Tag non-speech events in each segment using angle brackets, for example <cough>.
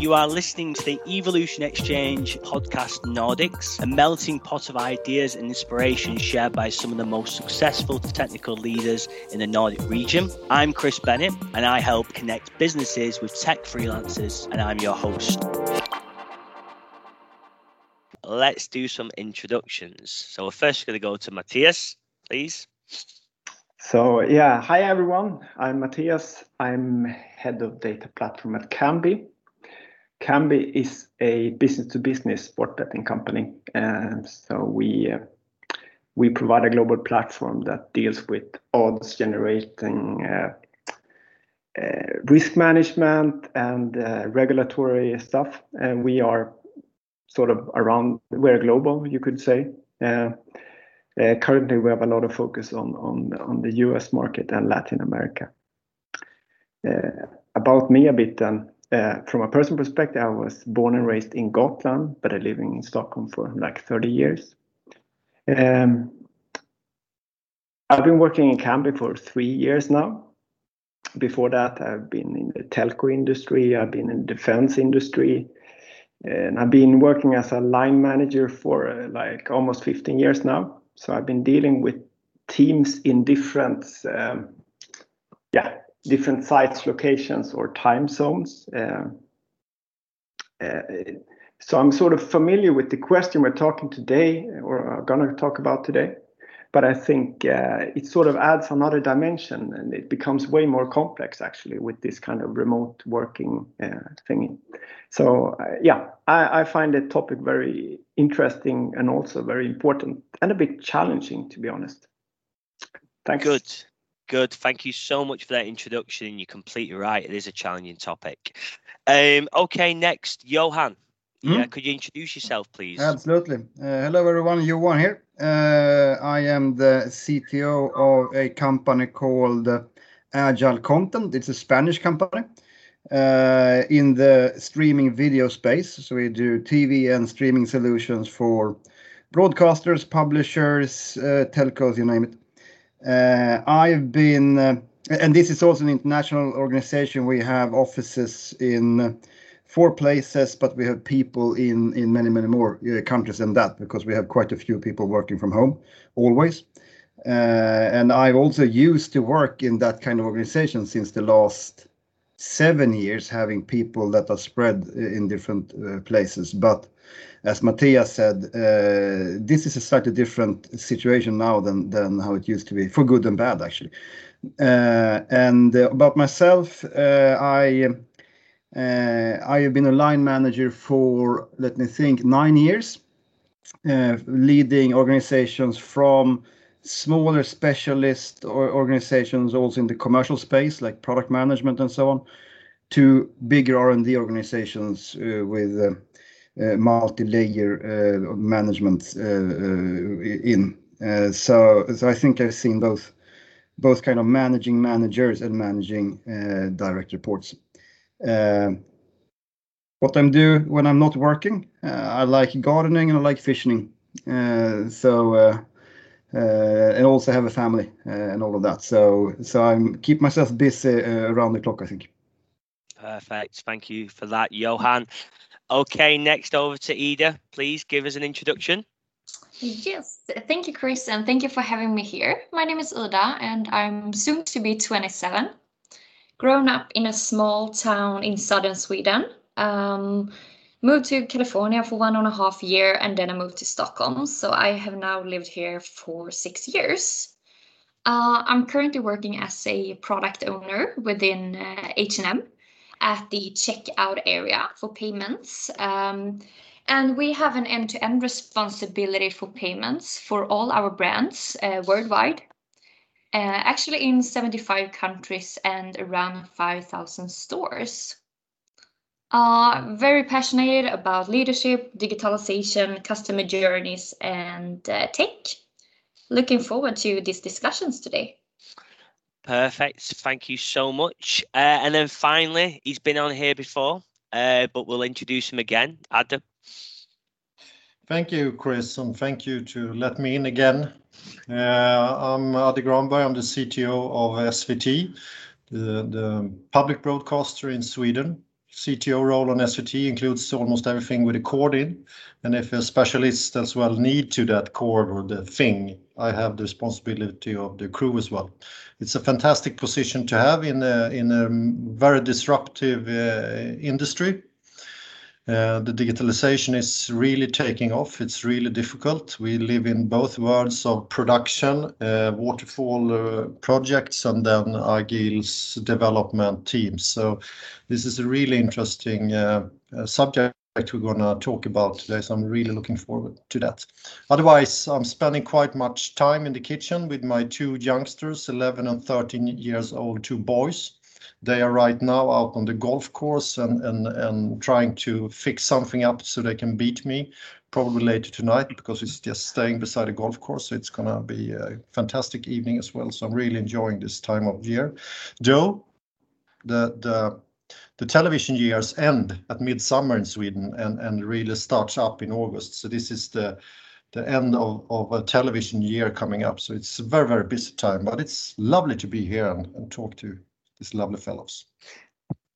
You are listening to the Evolution Exchange podcast Nordics, a melting pot of ideas and inspiration shared by some of the most successful technical leaders in the Nordic region. I'm Chris Bennett, and I help connect businesses with tech freelancers, and I'm your host. Let's do some introductions. So we're first going to go to Mattias, please. So yeah, hi everyone. I'm Mattias. I'm head of data platform at Kambi. Kambi is a business-to-business sport betting company, and so we uh, we provide a global platform that deals with odds generating, uh, uh, risk management, and uh, regulatory stuff. And we are sort of around. We're global, you could say. Uh, uh, currently, we have a lot of focus on on on the U.S. market and Latin America. about me a bit then. Uh, from a personal perspective, I was born and raised in Gotland, but I'm living in Stockholm for like 30 years. Um, I've been working in Kambi for three years now. Before that, I've been in the telco industry, I've been in the defense industry, and I've been working as a line manager for uh, like almost 15 years now. So I've been dealing with teams in different, um, yeah, different sites, locations, or time zones. Uh, uh, so I'm sort of familiar with the question we're talking today, or are going to talk about today. But I think uh, it sort of adds another dimension, and it becomes way more complex actually with this kind of remote working uh, thing. So yeah, I, I find the topic very interesting and also very important and a bit challenging, to be honest. Thanks. Good. Good. Thank you so much for that introduction. You're completely right. It is a challenging topic. Um, okay, next, Johan. Mm. Yeah, could you introduce yourself, please? Absolutely. Uh, hello, everyone. Johan here. Uh, I am the CTO of a company called Agile Content. It's a Spanish company uh, in the streaming video space. So we do TV and streaming solutions for broadcasters, publishers, uh, telcos, you name it. Uh, I've been, uh, and this is also an international organization. We have offices in four places, but we have people in in many many more uh, countries than that because we have quite a few people working from home always. and I've also used to work in that kind of organization since the last seven years, having people that are spread in different places. But as Mattias said, uh, this is a slightly different situation now than how it used to be, for good and bad, actually. Uh, and uh, about myself, I have been a line manager for, let me think, nine years, leading organizations from smaller specialist organizations, also in the commercial space, like product management and so on, to bigger R&D organizations with Eh, multi-layer uh, management uh, in. So I think I've seen both both kind of managing managers and managing direct reports. What I'm doing when I'm not working, I like gardening and I like fishing. So and also have a family and all of that. So I keep myself busy around the clock, I think. Perfect. Thank you for that, Johan. Okay, next over to Ida. Please give us an introduction. Yes, thank you, Chris, and thank you for having me here. My name is Ida, and I'm soon to be 27. Grown up in a small town in southern Sweden. Um, moved to California for one and a half year, and then I moved to Stockholm. So I have now lived here for six years. Uh, I'm currently working as a product owner within uh, H&M at the checkout area for payments. Um, and we have an end-to-end responsibility for payments for all our brands uh, worldwide. Uh, actually in 75 countries and around 5,000 stores. Uh, very passionate about leadership, digitalization, customer journeys, and uh, tech. Looking forward to these discussions today. Perfect. Thank you so much. Uh, and then finally, he's been on here before, uh, but we'll introduce him again. Adde. Thank you, Chris, and thank you to let me in again. Uh, I'm Adde Granberg. I'm the CTO of SVT, the, the public broadcaster in Sweden. CTO role on SVT includes almost everything with a cord in, and if a specialist as well need to that cord or the thing, I have the responsibility of the crew as well. It's a fantastic position to have in a very disruptive uh, industry. Uh, the digitalization is really taking off. It's really difficult. We live in both worlds of production, uh, waterfall uh, projects, and then Agile's development teams. So this is a really interesting subject we're gonna talk about today, so I'm really looking forward to that. Otherwise, I'm spending quite much time in the kitchen with my two youngsters, 11 and 13 years old, two boys. They are right now out on the golf course and and, and trying to fix something up so they can beat me probably later tonight because it's just staying beside a golf course. So it's gonna be a fantastic evening as well, so I'm really enjoying this time of year. Though the the television years end at midsummer in Sweden and and really starts up in August. So this is the the end of of a television year coming up. So it's a very very busy time, but it's lovely to be here and, and talk to these lovely fellows.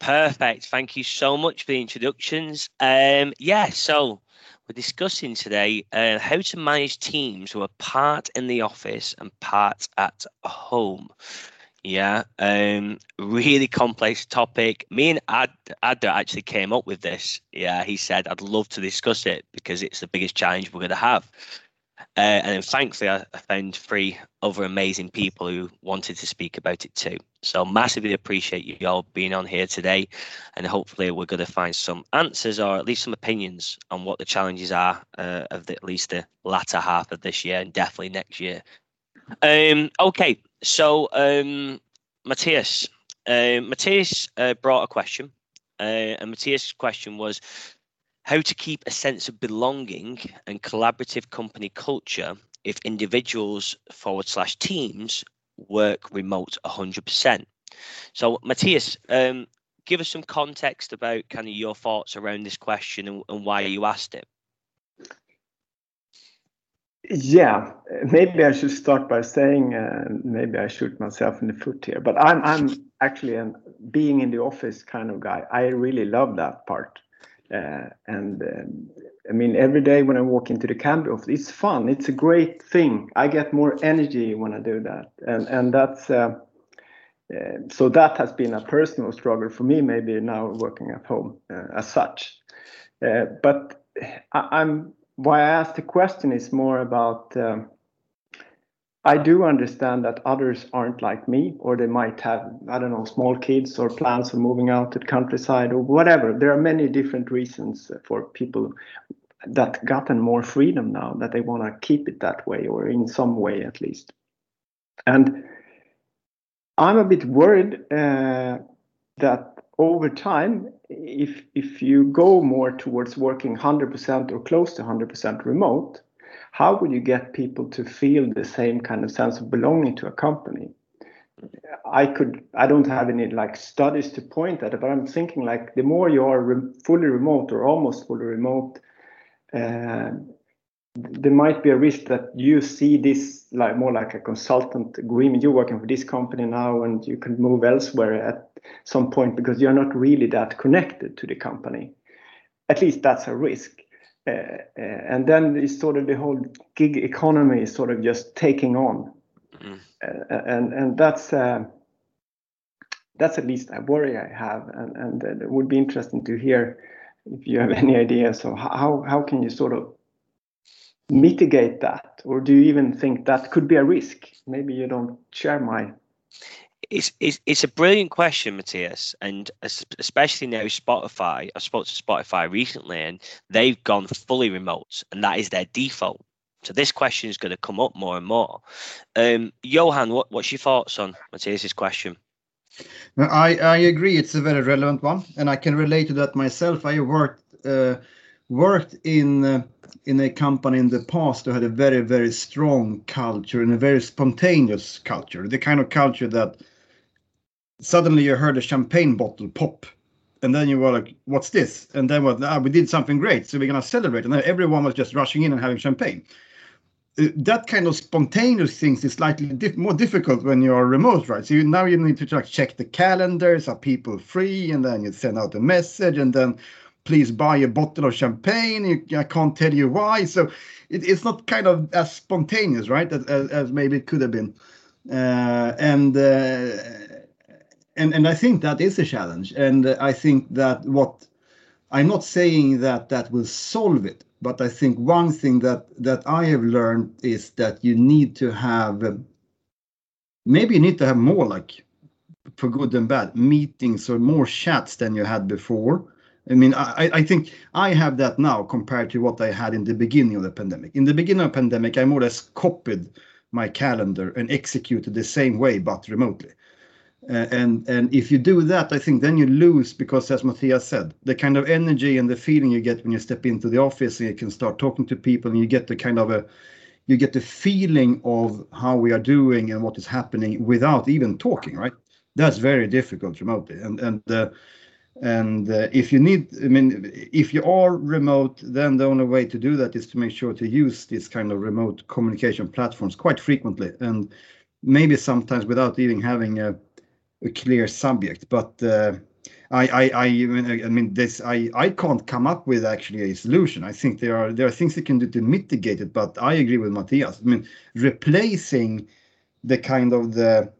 Perfect. Thank you so much for the introductions. Um, Yeah, so we're discussing today uh, how to manage teams who are part in the office and part at home. Yeah, um, really complex topic. Me and Adde actually came up with this. Yeah, he said, "I'd love to discuss it because it's the biggest challenge we're gonna have." Uh, and then thankfully, I found three other amazing people who wanted to speak about it too. So massively appreciate you all being on here today, and hopefully we're gonna find some answers or at least some opinions on what the challenges are uh, of at least the latter half of this year and definitely next year. Um, okay. So um, Mattias um, uh, brought a question, and Mattias' question was how to keep a sense of belonging and collaborative company culture if individuals forward slash teams work remote 100%. So, Mattias, um, give us some context about kind of your thoughts around this question and why you asked it. Yeah. Maybe I should start by saying, uh, maybe I shoot myself in the foot here, but I'm actually a being in the office kind of guy. I really love that part. Uh, um, I mean, every day when I walk into the Kambi office, it's fun. It's a great thing. I get more energy when I do that. And and that's uh, uh, so that has been a personal struggle for me, maybe now working at home, as such. But I, am why I asked the question is more about, um, I do understand that others aren't like me, or they might have, I don't know, small kids or plans for moving out to the countryside or whatever. There are many different reasons for people that gotten more freedom now that they wanna keep it that way or in some way at least. And I'm a bit worried uh, that over time, if you go more towards working 100% or close to 100% remote, how would you get people to feel the same kind of sense of belonging to a company? I could I don't have any, like, studies to point at but I'm thinking, like, the more you are fully remote or almost fully remote, uh, there might be a risk that you see this like more like a consultant agreement. You're working for this company now, and you can move elsewhere at some point because you're not really that connected to the company. At least that's a risk. Eh, eh, and then it's sort of the whole gig economy is sort of just taking on. Mm. Eh, and and that's that's at least a worry I have, and and it would be interesting to hear if you have <laughs> any ideas. Of how how can you sort of mitigate that? Or do you even think that could be a risk? Maybe you don't share my- It's it's, it's a brilliant question, Mattias, and especially now Spotify. I spoke to Spotify recently, and they've gone fully remote, and that is their default. So this question is gonna come up more and more. Um, Johan, what, what's your thoughts on Mattias' question? I I agree it's a very relevant one, and I can relate to that myself. I worked uh, worked in uh, in a company in the past that had a very very strong culture and a very spontaneous culture. The kind of culture that suddenly you heard a champagne bottle pop, and then you were like, "What's this?" And then, "We did something great, so we're gonna celebrate." And then everyone was just rushing in and having champagne. uh, that kind of spontaneous things is slightly more difficult when you are remote, right? So you, now you need to like check the calendars, are people free, and then you send out a message, and then please buy a bottle of champagne. You, I can't tell you why. So it, it's not kind of as spontaneous, right, as, as, as maybe it could have been. Uh, and uh, and and I think that is a challenge. And I think that what I'm not saying that that will solve it, but I think one thing that that I have learned is that you need to have um, maybe you need to have more like for good and bad meetings or more chats than you had before I mean, I, I think I have that now compared to what I had in the beginning of the pandemic. In the beginning of the pandemic, I more or less copied my calendar and executed the same way, but remotely. And and if you do that, I think then you lose because, as Mattias said, the kind of energy and the feeling you get when you step into the office and you can start talking to people, and you get the kind of a you get the feeling of how we are doing and what is happening without even talking, right? That's very difficult remotely, and and uh, and uh, if you need, I mean, if you are remote, then the only way to do that is to make sure to use these kind of remote communication platforms quite frequently, and maybe sometimes without even having a, a clear subject. But uh, I, I, I, I mean, this, I, I can't come up with actually a solution. I think there are there are things you can do to mitigate it. But I agree with Mattias. I mean, replacing the kind of the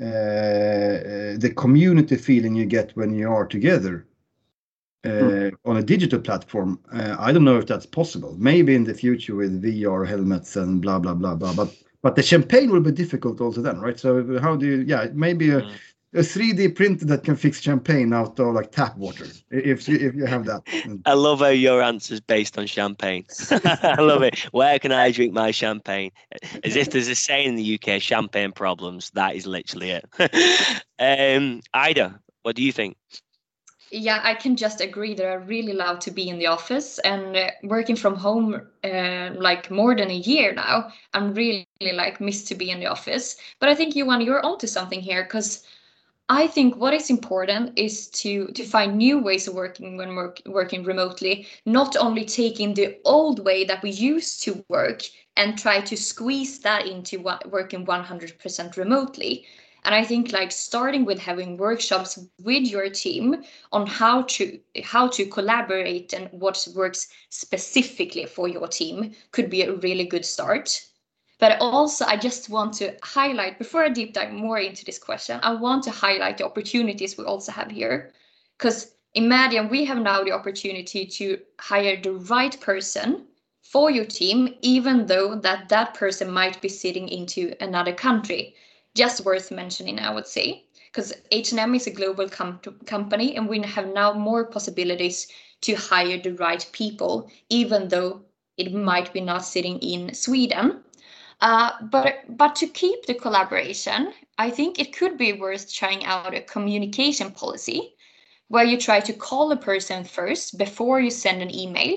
uh, the community feeling you get when you are together uh, mm. on a digital platform. Uh, I don't know if that's possible. Maybe in the future with VR helmets and blah blah blah blah. But but the champagne will be difficult also then, right? So how do you? Yeah, maybe mm a 3D printer that can fix champagne out of like tap water if you, if you have that. I love how your answer is based on champagne. <laughs> I love it. Where can I drink my champagne? As if there's a saying in the UK, champagne problems. That is literally it. <laughs> um, Ida, what do you think? Yeah, I can just agree that I really love to be in the office and uh, working from home uh, like more than a year now. I'm really like miss to be in the office. But I think you Johan, you're onto something here because I think what is important is to to find new ways of working when work, working remotely, not only taking the old way that we used to work and try to squeeze that into what, working 100% remotely. And I think like starting with having workshops with your team on how to how to collaborate and what works specifically for your team could be a really good start. But also, I just want to highlight, before I deep dive more into this question, I want to highlight the opportunities we also have here. Because imagine we have now the opportunity to hire the right person for your team, even though that that person might be sitting into another country. Just worth mentioning, I would say, because H&M is a global com company, and we have now more possibilities to hire the right people, even though it might be not sitting in Sweden. Uh, but but to keep the collaboration, I think it could be worth trying out a communication policy where you try to call a person first before you send an email.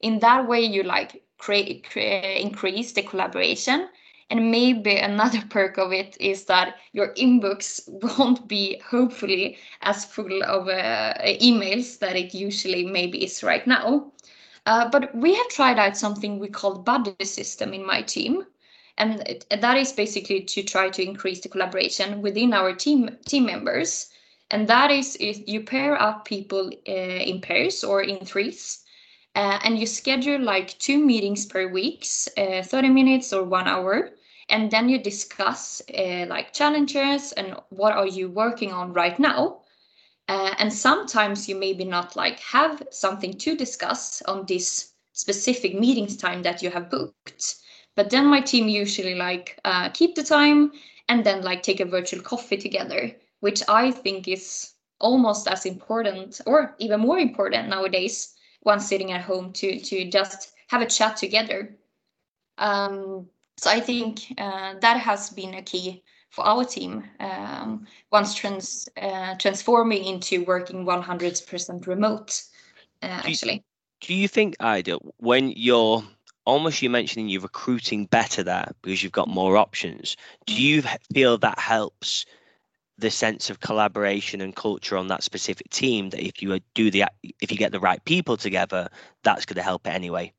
In that way, you like create, create increase the collaboration. And maybe <laughs> another perk of it is that your inbox <laughs> won't be hopefully as full of uh, emails that it usually maybe is right now. Uh, but we have tried out something we call buddy system in my team, and that is basically to try to increase the collaboration within our team team members. And that is if you pair up people uh, in pairs or in threes uh, and you schedule like two meetings per week uh, 30 minutes or one hour and then you discuss like challenges and what are you working on right now. And sometimes you maybe not like have something to discuss on this specific meetings time that you have booked but then my team usually like uh, keep the time and then like take a virtual coffee together, which I think is almost as important or even more important nowadays once sitting at home to to just have a chat together. Um, so I think uh, that has been a key for our team um, once trans uh, transforming into working 100% remote. Uh, actually, do you think, Ida, when you're almost you mentioning you're recruiting better there because you've got more options. Do you mm. feel that helps the sense of collaboration and culture on that specific team? That if you do the if you get the right people together, that's going to help it anyway.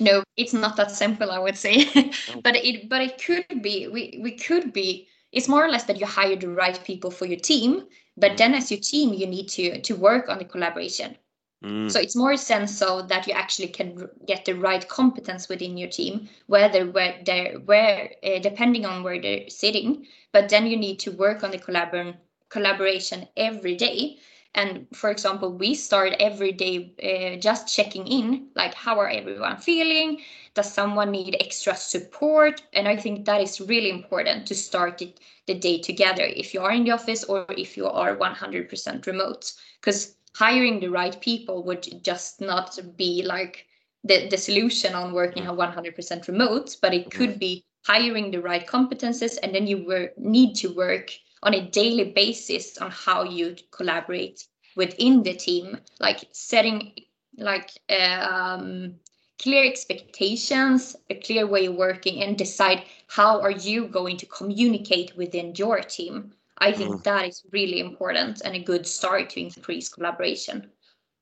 no, it's not that simple. I would say, mm. <laughs> but it but it could be. We we could be. It's more or less that you hire the right people for your team, but mm. then as your team, you need to to work on the collaboration. Mm. So it's more a sense that you actually can get the right competence within your team, whether where they're where uh, depending on where they're sitting. But then you need to work on the collabor- collaboration every day. And for example, we start every day uh, just checking in, like how are everyone feeling? Does someone need extra support? And I think that is really important to start it, the day together if you are in the office or if you are 100% remote, because hiring the right people would just not be like the, the solution on working on 100% remote, but it could be hiring the right competences and then you were, need to work on a daily basis on how you collaborate within the team, like setting like um, clear expectations, a clear way of working, and decide how are you going to communicate within your team. I think Mm. that is really important and a good start to increase collaboration.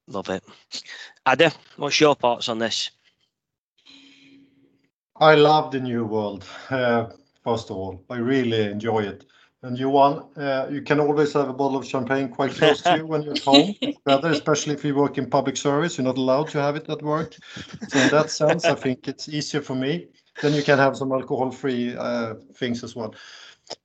Love it. Adde, what's your thoughts on this? I love the new world. Uh, first of all, I really enjoy it. And Johan, uh, you can always have a bottle of champagne quite close to you when you're at home. <laughs> Better, especially if you work in public service, you're not allowed to have it at work. So in that sense, I think it's easier for me. Then you can have some alcohol-free uh, things as well.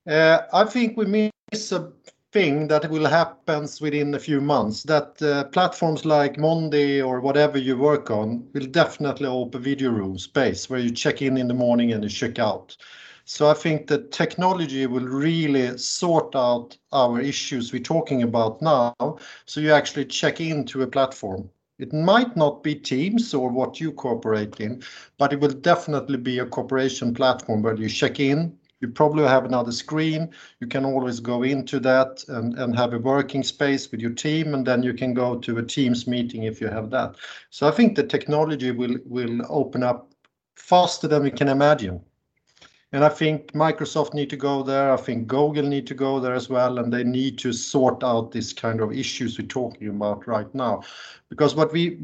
Uh, I think we miss a thing that will happen within a few months. That uh, platforms like Monday or whatever you work on will definitely open video room space where you check in in the morning and you check out. So I think that technology will really sort out our issues we're talking about now. So you actually check into a platform. It might not be Teams or what you cooperate in, but it will definitely be a cooperation platform where you check in. You probably have another screen. You can always go into that and, and have a working space with your team, and then you can go to a Teams meeting if you have that. So I think the technology will will open up faster than we can imagine. And I think Microsoft need to go there. I think Google need to go there as well, and they need to sort out this kind of issues we're talking about right now. Because what we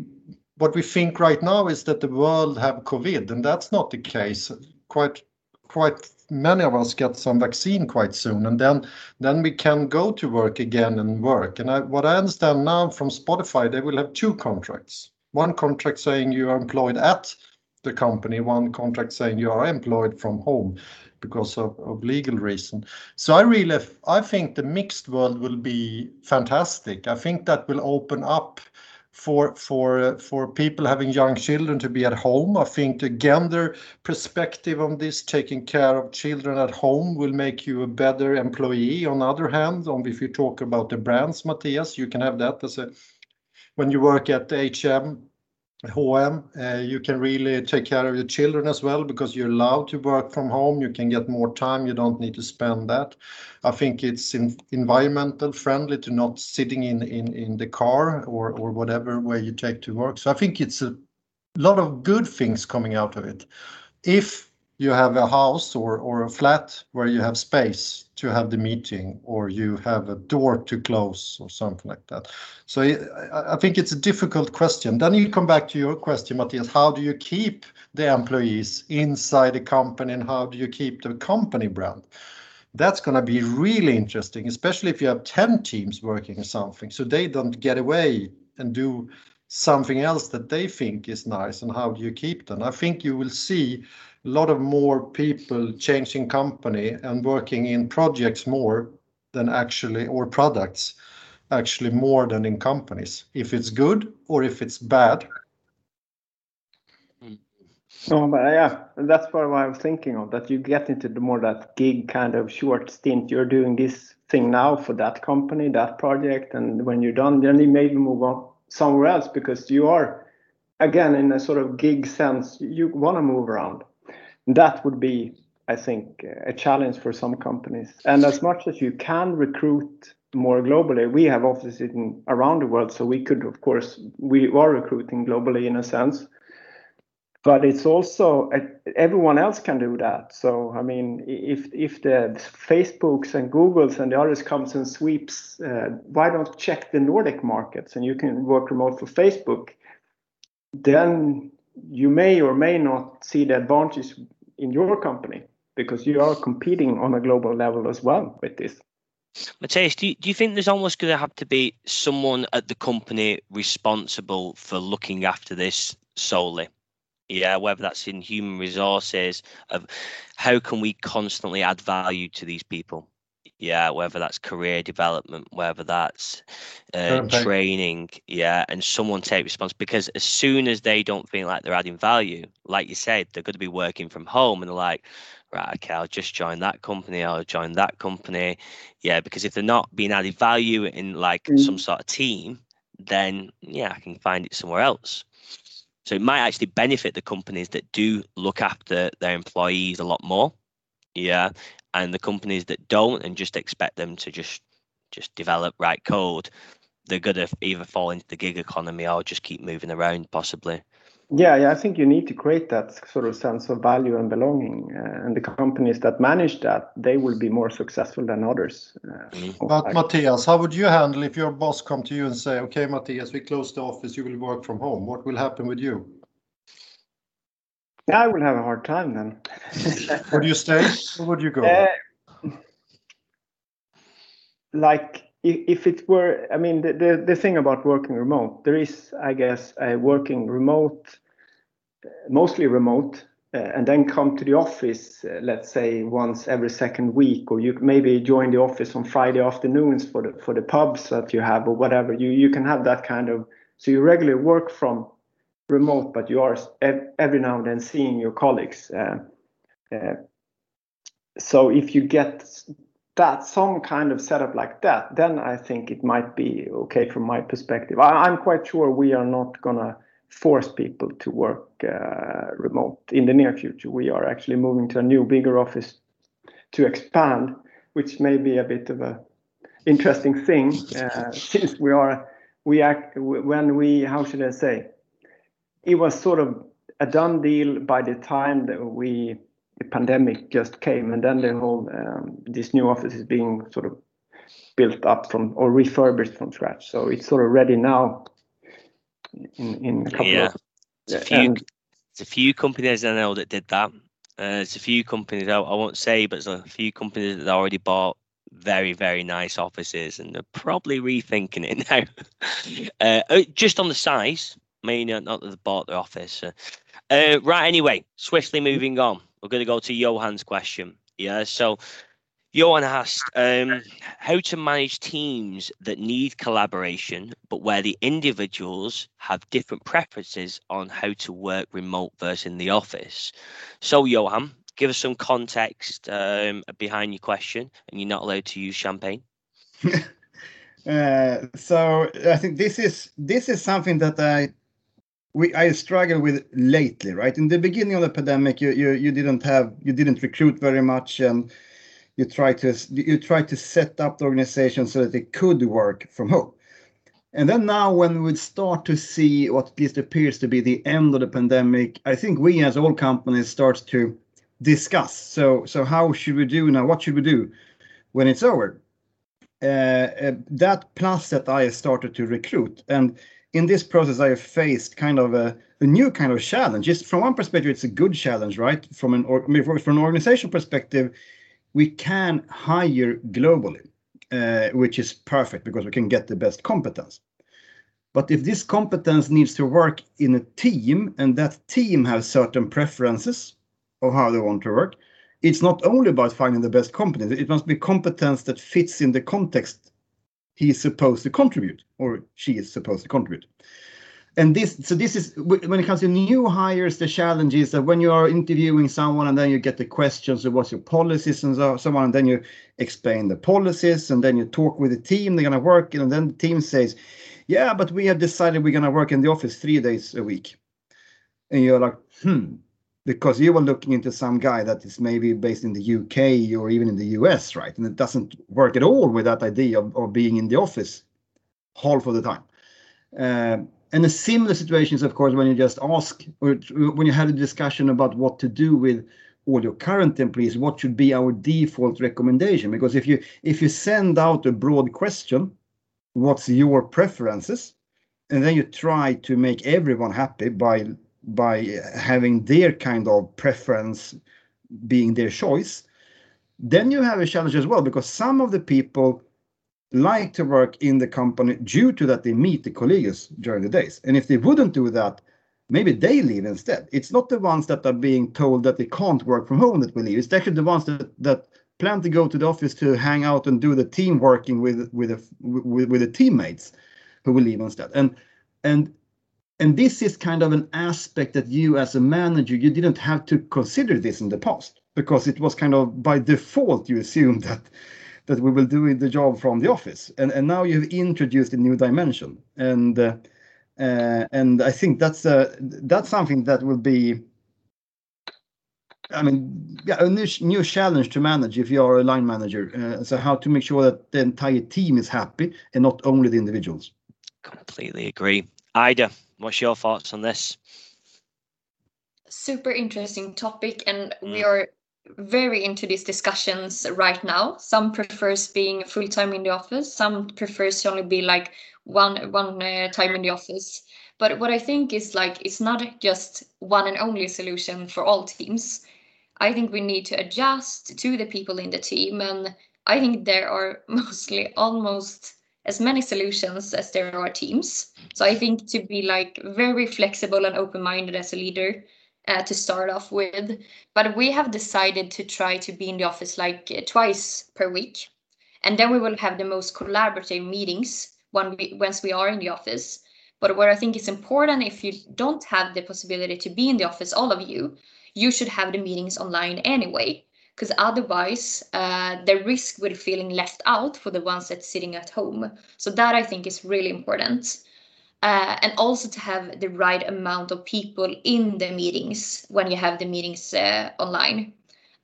what we think right now is that the world have COVID, and that's not the case. Quite quite many of us get some vaccine quite soon, and then then we can go to work again and work. And I, what I understand now from Spotify, they will have two contracts. One contract saying you are employed at the company, one contract saying you are employed from home because of, of legal reason. So I really, I think the mixed world will be fantastic. I think that will open up for for for people having young children to be at home. I think the gender perspective on this, taking care of children at home, will make you a better employee. On the other hand, on if you talk about the brands, Mattias, you can have that as a when you work at HM H&M, you can really take care of your children as well because you're allowed to work from home. You can get more time. You don't need to spend that. I think it's environmental friendly to not sitting in, in, in the car or, or whatever way you take to work. So I think it's a lot of good things coming out of it. If you have a house or, or a flat where you have space to have the meeting or you have a door to close or something like that. So I, think it's a difficult question. Then you come back to your question, Mattias, how do you keep the employees inside the company and how do you keep the company brand? That's going to be really interesting, especially if you have 10 teams working something so they don't get away and do something else that they think is nice and how do you keep them? I think you will see a lot of more people changing company and working in projects more than actually or products actually more than in companies if it's good or if it's bad hmm. No, but uh, yeah, that's what I was thinking of. That you get into the more that gig kind of short stint. You're doing this thing now for that company, that project, and when you're done, then you maybe move on somewhere else because you are, again, in a sort of gig sense, you want to move around. That would be, I think, a challenge for some companies. And as much as you can recruit more globally, we have offices in around the world, so we could, of course, we are recruiting globally in a sense. But it's also everyone else can do that. So i mean if if the facebooks and googles and the others comes and sweeps uh, why don't check the nordic markets? And you can work remote for facebook. Then you may or may not see the advantages in your company because you are competing on a global level as well with this. Mattias, do you, do you think there's almost going to have to be someone at the company responsible for looking after this solely? Yeah, whether that's in human resources, of how can we constantly add value to these people? Yeah, whether that's career development, whether that's uh, training, yeah, and someone take responsibility because as soon as they don't feel like they're adding value, like you said, they're going to be working from home and they're like, right, okay, I'll just join that company, I'll join that company. Yeah, because if they're not being added value in like mm. some sort of team, then yeah, I can find it somewhere else. So it might actually benefit the companies that do look after their employees a lot more. Yeah. And the companies that don't and just expect them to just just develop right code, they're gonna either fall into the gig economy or just keep moving around possibly. Yeah, yeah, I think you need to create that sort of sense of value and belonging, uh, and the companies that manage that they will be more successful than others. Uh, mm. But like, Mattias, how would you handle if your boss come to you and say, "Okay, Mattias, we close the office, you will work from home." What will happen with you? I will have a hard time then. <laughs> would you stay or would you go? Uh, like if it were, I mean, the, the, the thing about working remote, there is, I guess, a working remote, mostly remote, uh, and then come to the office, uh, let's say once every second week, or you maybe join the office on Friday afternoons for the for the pubs that you have or whatever. You you can have that kind of so you regularly work from remote, but you are every now and then seeing your colleagues. Uh, uh, so if you get that some kind of setup like that, then I think it might be okay from my perspective. I, am quite sure we are not gonna force people to work uh, remote in the near future. We are actually moving to a new, bigger office to expand, which may be a bit of a interesting thing uh, <laughs> since we are we act when we how should I say it was sort of a done deal by the time that we the pandemic just came, and then the whole um, this new office is being sort of built up from or refurbished from scratch. So it's sort of ready now. In, in a couple yeah. of it's a few. And, it's a few companies I know that did that. Uh, there's a few companies I, I won't say, but there's a few companies that already bought very very nice offices, and they're probably rethinking it <laughs> now. uh, oh, just on the size, mean not that they bought the office. Uh, right. Anyway, swiftly moving on we're going to go to Johan's question. Yeah. So Johan asked um, how to manage teams that need collaboration, but where the individuals have different preferences on how to work remote versus in the office. So, Johan, give us some context um, behind your question, and you're not allowed to use champagne. <laughs> uh, so, I think this is this is something that I we I struggle with lately, right? In the beginning of the pandemic, you you you didn't have you didn't recruit very much, and you try to you try to set up the organization so that it could work from home. And then now, when we start to see what at least appears to be the end of the pandemic, I think we as all companies start to discuss. So so how should we do now? What should we do when it's over? Uh, uh, that plus that I started to recruit and in this process, I have faced kind of a, a new kind of challenge. Just from one perspective, it's a good challenge, right? From an or, from an organization perspective, we can hire globally, uh, which is perfect because we can get the best competence. But if this competence needs to work in a team and that team has certain preferences of how they want to work, it's not only about finding the best competence, it must be competence that fits in the context he's supposed to contribute or she is supposed to contribute. And this so this is when it comes to new hires the challenge is that when you are interviewing someone and then you get the questions of what's your policies and so, so on and then you explain the policies and then you talk with the team they're going to work and then the team says yeah but we have decided we're going to work in the office three days a week. And you're like hmm because you were looking into some guy that is maybe based in the UK or even in the US, right? And it doesn't work at all with that idea of, of being in the office half of the time. Uh, and a similar situation is, of course, when you just ask or when you have a discussion about what to do with all your current employees, what should be our default recommendation? Because if you if you send out a broad question, what's your preferences, and then you try to make everyone happy by by having their kind of preference being their choice, then you have a challenge as well because some of the people like to work in the company due to that they meet the colleagues during the days. And if they wouldn't do that, maybe they leave instead. It's not the ones that are being told that they can't work from home that will leave. It's actually the ones that that plan to go to the office to hang out and do the team working with with the with, with the teammates who will leave instead. And and and this is kind of an aspect that you as a manager you didn't have to consider this in the past because it was kind of by default you assumed that that we will do the job from the office and and now you've introduced a new dimension and uh, uh, and I think that's uh, that's something that will be I mean, yeah, a new, new challenge to manage if you are a line manager. Uh, so how to make sure that the entire team is happy and not only the individuals. Completely agree. Ida, what's your thoughts on this? Super interesting topic, and mm. we are very into these discussions right now. Some prefers being full time in the office. Some prefers to only be like one one uh, time in the office. But what I think is like it's not just one and only solution for all teams. I think we need to adjust to the people in the team, and I think there are <laughs> mostly almost as many solutions as there are teams. So I think to be like very flexible and open minded as a leader uh, to start off with. But we have decided to try to be in the office like uh, twice per week. And then we will have the most collaborative meetings when we, once we are in the office. But what I think is important if you don't have the possibility to be in the office, all of you, you should have the meetings online anyway. Because otherwise, uh, the risk with feeling left out for the ones that's sitting at home. So that I think is really important. Uh, and also to have the right amount of people in the meetings when you have the meetings uh, online.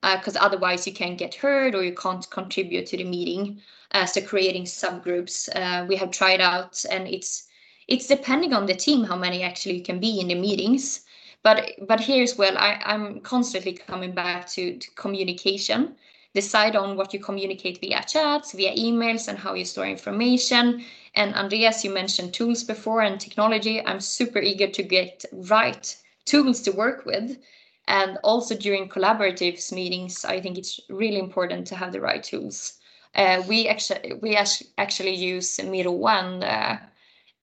Because uh, otherwise you can get heard or you can't contribute to the meeting uh, so creating subgroups uh, we have tried out and it's it's depending on the team how many actually you can be in the meetings but but here's well I, i'm constantly coming back to, to communication decide on what you communicate via chats via emails and how you store information and Andreas, you mentioned tools before and technology. I'm super eager to get right tools to work with. And also during collaborative meetings, I think it's really important to have the right tools. Uh, we actually we actually use Miro and uh,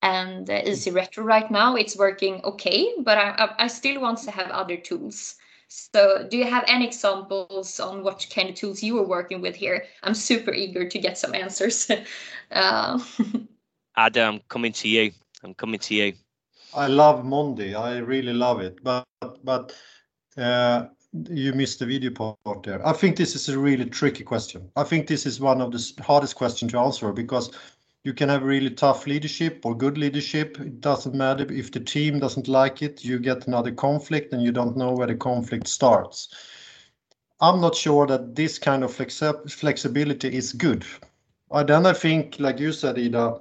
and uh, Easy Retro right now. It's working okay, but I, I still want to have other tools. So, do you have any examples on what kind of tools you are working with here? I'm super eager to get some answers. <laughs> uh, <laughs> Adde, I'm coming to you. I'm coming to you. I love Monday. I really love it. But but uh, you missed the video part there. I think this is a really tricky question. I think this is one of the hardest questions to answer because you can have really tough leadership or good leadership. It doesn't matter if the team doesn't like it. You get another conflict and you don't know where the conflict starts. I'm not sure that this kind of flexi flexibility is good. I then I think, like you said, Ida,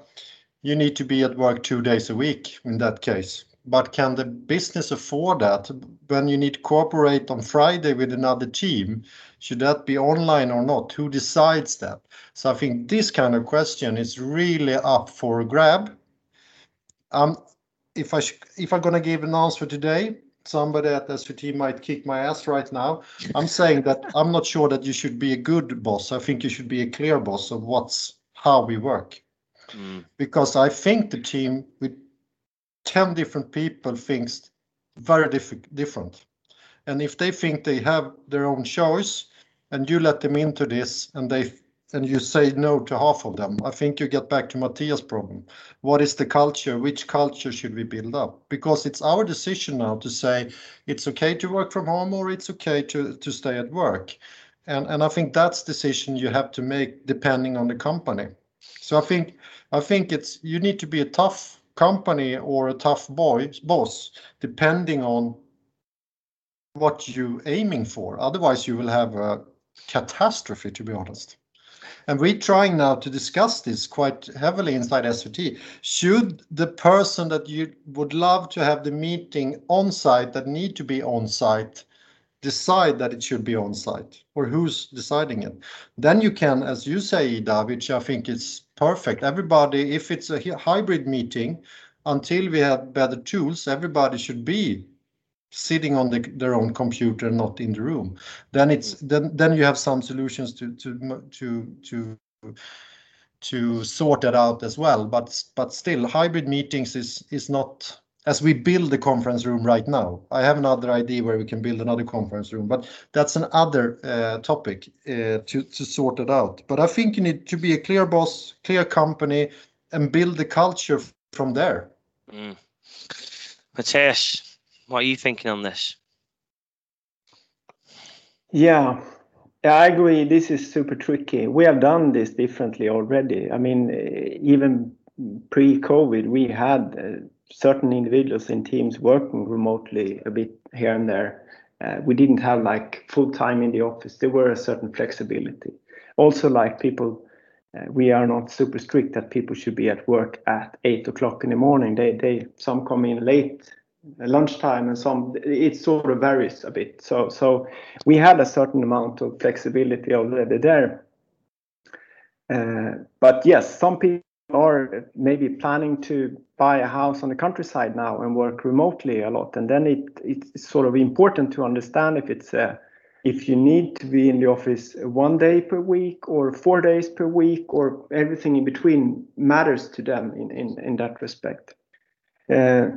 you need to be at work two days a week in that case. But can the business afford that when you need to cooperate on Friday with another team? Should that be online or not? Who decides that? So I think this kind of question is really up for a grab. Um, if I if I'm gonna give an answer today, somebody at SVT might kick my ass right now. I'm saying that <laughs> I'm not sure that you should be a good boss. I think you should be a clear boss of what's how we work. Mm. Because I think the team with 10 different people thinks very diff- different. And if they think they have their own choice and you let them into this and they and you say no to half of them, I think you get back to Mattias' problem. What is the culture? Which culture should we build up? Because it's our decision now to say it's okay to work from home or it's okay to, to stay at work. And, and I think that's decision you have to make depending on the company. So I think I think it's you need to be a tough company or a tough boy boss depending on what you're aiming for. Otherwise, you will have a catastrophe, to be honest. And we're trying now to discuss this quite heavily inside SVT. Should the person that you would love to have the meeting on site that need to be on site decide that it should be on site or who's deciding it? Then you can, as you say, Ida, which I think is perfect. Everybody, if it's a hybrid meeting, until we have better tools, everybody should be sitting on the, their own computer, not in the room. Then it's mm. then then you have some solutions to to to to to sort that out as well. But but still, hybrid meetings is is not as we build the conference room right now. I have another idea where we can build another conference room, but that's another uh, topic uh, to to sort it out. But I think you need to be a clear boss, clear company, and build the culture from there. Mm. Mattias, what are you thinking on this? Yeah, yeah, I agree. This is super tricky. We have done this differently already. I mean, even pre-COVID, we had uh, certain individuals in teams working remotely a bit here and there. Uh, we didn't have like full time in the office. There were a certain flexibility. Also, like people, uh, we are not super strict that people should be at work at eight o'clock in the morning. They they some come in late lunchtime and some it sort of varies a bit so so we had a certain amount of flexibility already there uh, but yes some people are maybe planning to buy a house on the countryside now and work remotely a lot and then it it's sort of important to understand if it's a uh, if you need to be in the office one day per week or four days per week or everything in between matters to them in in, in that respect uh,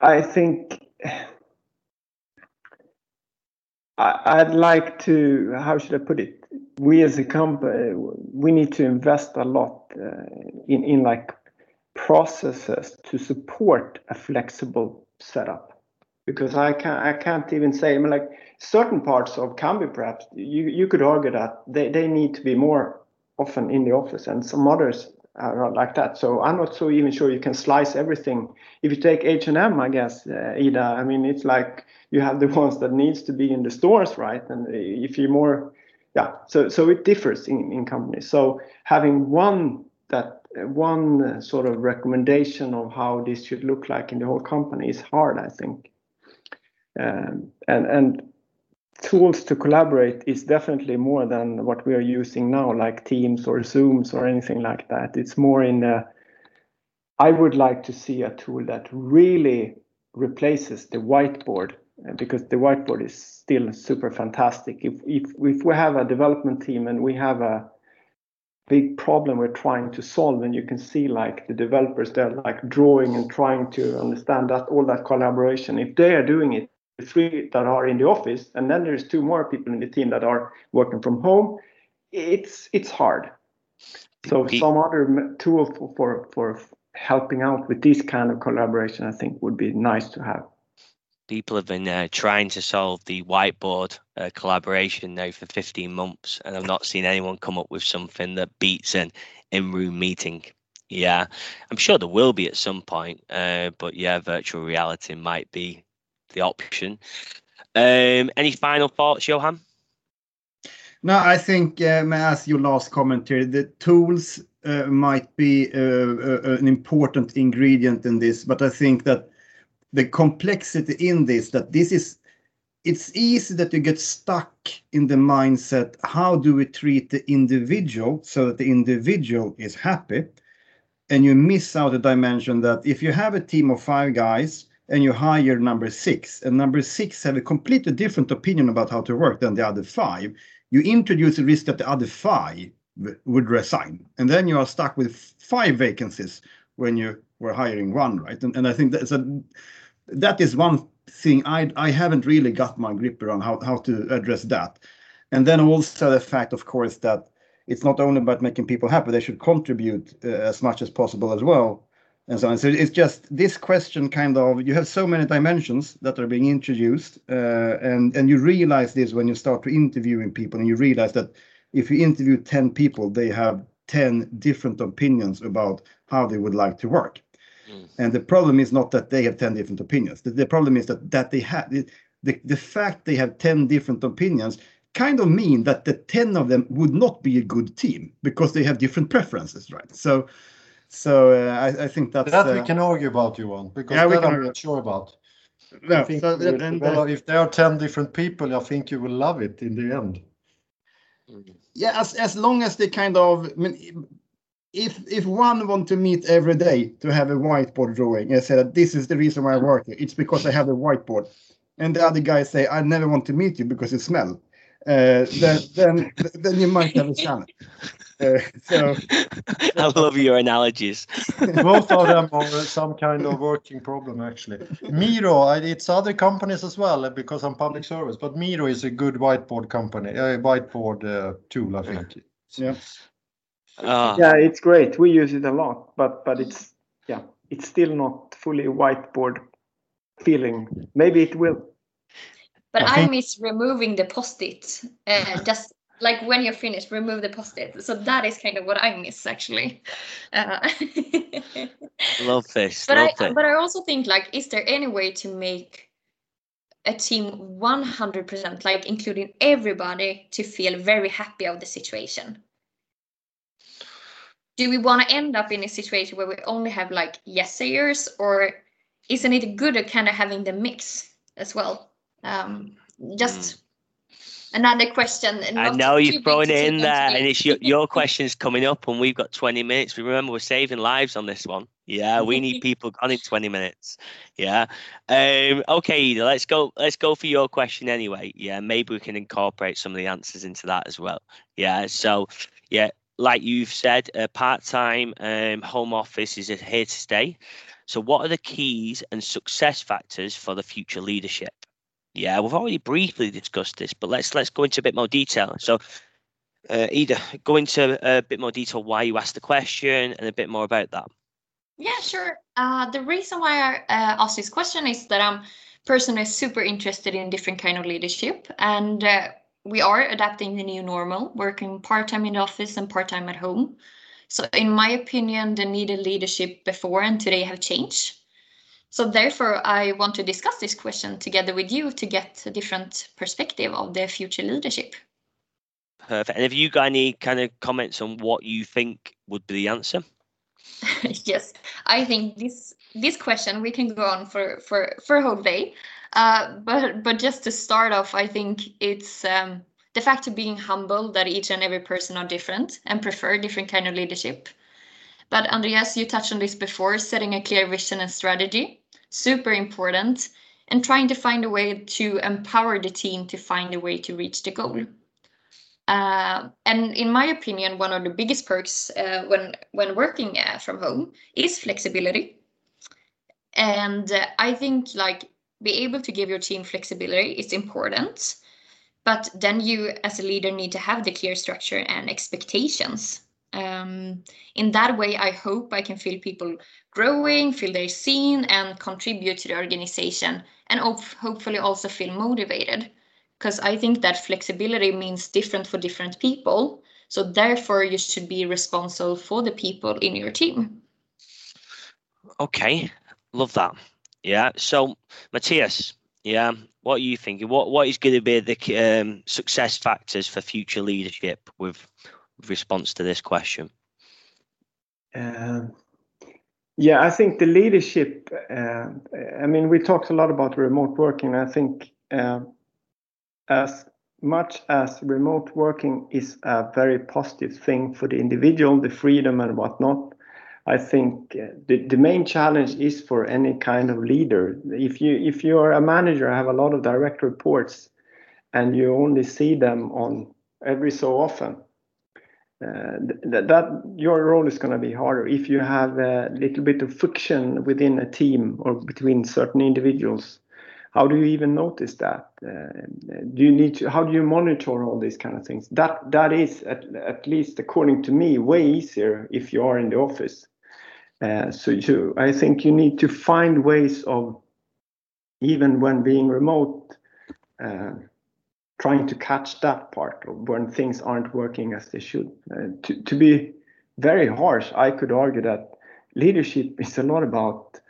I think I'd like to, how should I put it? We as a company, we need to invest a lot in, in like processes to support a flexible setup. Because I can't, I can't even say, I mean, like certain parts of Kambi, perhaps you, you could argue that they, they need to be more often in the office, and some others uh, like that. So I'm not so even sure you can slice everything. If you take H&M, I guess, uh, Ida, I mean, it's like you have the <laughs> ones that needs to be in the stores, right? And if you're more, yeah, so so it differs in, in companies. So having one that one sort of recommendation of how this should look like in the whole company is hard, I think. Um, and and tools to collaborate is definitely more than what we are using now, like Teams or Zooms or anything like that. It's more in the, I would like to see a tool that really replaces the whiteboard uh, because the whiteboard is still super fantastic. If, if, if we have a development team and we have a big problem we're trying to solve and you can see like the developers they're like drawing and trying to understand that all that collaboration if they are doing it three that are in the office, and then there's two more people in the team that are working from home. It's it's hard. So some other tool for, for for helping out with this kind of collaboration, I think, would be nice to have. People have been uh, trying to solve the whiteboard uh, collaboration now for 15 months, and I've not seen anyone come up with something that beats an in-room meeting. Yeah, I'm sure there will be at some point, uh, but yeah, virtual reality might be the option. Um, any final thoughts, Johan? No, I think um, as your last comment here, the tools uh, might be uh, an important ingredient in this, but I think that the complexity in this, that this is, it's easy that you get stuck in the mindset, how do we treat the individual so that the individual is happy? And you miss out the dimension that if you have a team of five guys and you hire number six, and number six have a completely different opinion about how to work than the other five, you introduce the risk that the other five would resign. And then you are stuck with five vacancies when you were hiring one, right? And, and I think that's a, that is one thing I, I haven't really got my grip around how, how to address that. And then also the fact, of course, that it's not only about making people happy, they should contribute uh, as much as possible as well and so on. So it's just this question kind of you have so many dimensions that are being introduced, uh, and and you realize this when you start to interviewing people, and you realize that if you interview ten people, they have ten different opinions about how they would like to work. Mm. And the problem is not that they have ten different opinions. The, the problem is that that they have the the fact they have ten different opinions kind of mean that the 10 of them would not be a good team because they have different preferences right so so uh, I, I, think that's that we uh, can argue about, you want because yeah, that I'm not sure about. No, so and, well, if there are ten different people, I think you will love it in the end. Yeah, as as long as they kind of, I mean, if if one want to meet every day to have a whiteboard drawing and say that this is the reason why I work here, it's because I have a whiteboard. and the other guy say, "I never want to meet you because you smell," uh, then then then you might have a challenge. Uh, so I love your analogies. <laughs> Both of them are some kind of working problem, actually. Miro, I, it's other companies as well uh, because I'm public service, but Miro is a good whiteboard company, a whiteboard uh, tool, I think. yeah, Ah, Yeah, it's great. We use it a lot, but but it's yeah, it's still not fully whiteboard feeling. Maybe it will. But I I, miss removing the post-it. Uh, <laughs> just like when you're finished, remove the post-it. So that is kind of what I miss actually. Uh, <laughs> love this. but love I it. but I also think like, is there any way to make a team 100% like including everybody to feel very happy of the situation? Do we want to end up in a situation where we only have like yes sayers, or isn't it good at kind of having the mix as well? Um, just another question. I know you've thrown it in there, and it's your, your <laughs> question's coming up, and we've got 20 minutes. We remember we're saving lives on this one. Yeah, we need <laughs> people on in 20 minutes. Yeah. Um, okay, let's go. Let's go for your question anyway. Yeah, maybe we can incorporate some of the answers into that as well. Yeah. So, yeah, like you've said, uh, part-time um, home office is here to stay. So, what are the keys and success factors for the future leadership? Yeah, we've already briefly discussed this, but let's let's go into a bit more detail. So, uh, Ida, go into a bit more detail why you asked the question and a bit more about that. Yeah, sure. Uh, the reason why I uh, asked this question is that I'm personally super interested in different kind of leadership, and uh, we are adapting the new normal, working part time in the office and part time at home. So, in my opinion, the needed leadership before and today have changed. So, therefore, I want to discuss this question together with you to get a different perspective of the future leadership. Perfect. And have you got any kind of comments on what you think would be the answer? <laughs> yes, I think this this question we can go on for for for a whole day. Uh, but but just to start off, I think it's um, the fact of being humble that each and every person are different and prefer different kind of leadership. But Andreas, you touched on this before, setting a clear vision and strategy, super important, and trying to find a way to empower the team to find a way to reach the goal. Uh, and in my opinion, one of the biggest perks uh, when when working uh, from home is flexibility. And uh, I think like be able to give your team flexibility is important, but then you as a leader need to have the clear structure and expectations. Um, in that way, I hope I can feel people growing, feel they're seen, and contribute to the organization, and hope, hopefully also feel motivated because I think that flexibility means different for different people. So therefore, you should be responsible for the people in your team. Okay, love that. Yeah. So, Mattias, yeah, what are you thinking? What what is going to be the um, success factors for future leadership with, response to this question? Um, yeah, I think the leadership. Uh, I mean, we talked a lot about remote working. I think uh, as much as remote working is a very positive thing for the individual, the freedom and whatnot, I think uh, the, the main challenge is for any kind of leader. If you if you are a manager, have a lot of direct reports, and you only see them on every so often, uh, that, that your role is going to be harder. If you have a little bit of friction within a team or between certain individuals, how do you even notice that? Uh, do you need to? How do you monitor all these kind of things? That that is at, at least according to me way easier if you are in the office. Uh, so you, I think you need to find ways of even when being remote, uh, trying to catch that part of when things aren't working as they should. Uh, to to be very harsh, I could argue that leadership is a lot about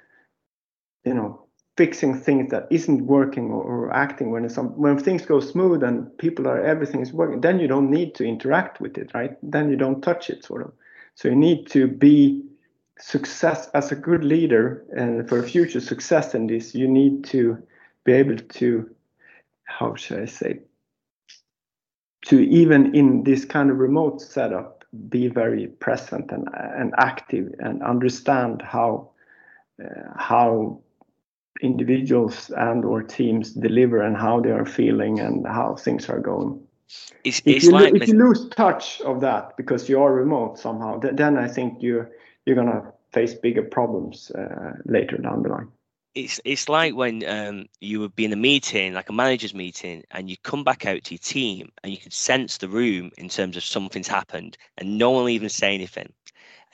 you know fixing things that isn't working or, or acting. When some when things go smooth and people are everything is working then you don't need to interact with it right? Then you don't touch it sort of. So you need to be success as a good leader and for future success in this you need to be able to how should i say to even in this kind of remote setup be very present and, and active and understand how uh, how individuals and or teams deliver and how they are feeling and how things are going. It's, If it's you, like if you lose touch of that because you are remote somehow, th- then I think you you're gonna face bigger problems uh, later down the line. it's it's like when um, you would be in a meeting, like a manager's meeting, and you come back out to your team, and you could sense the room in terms of something's happened, and no one will even say anything.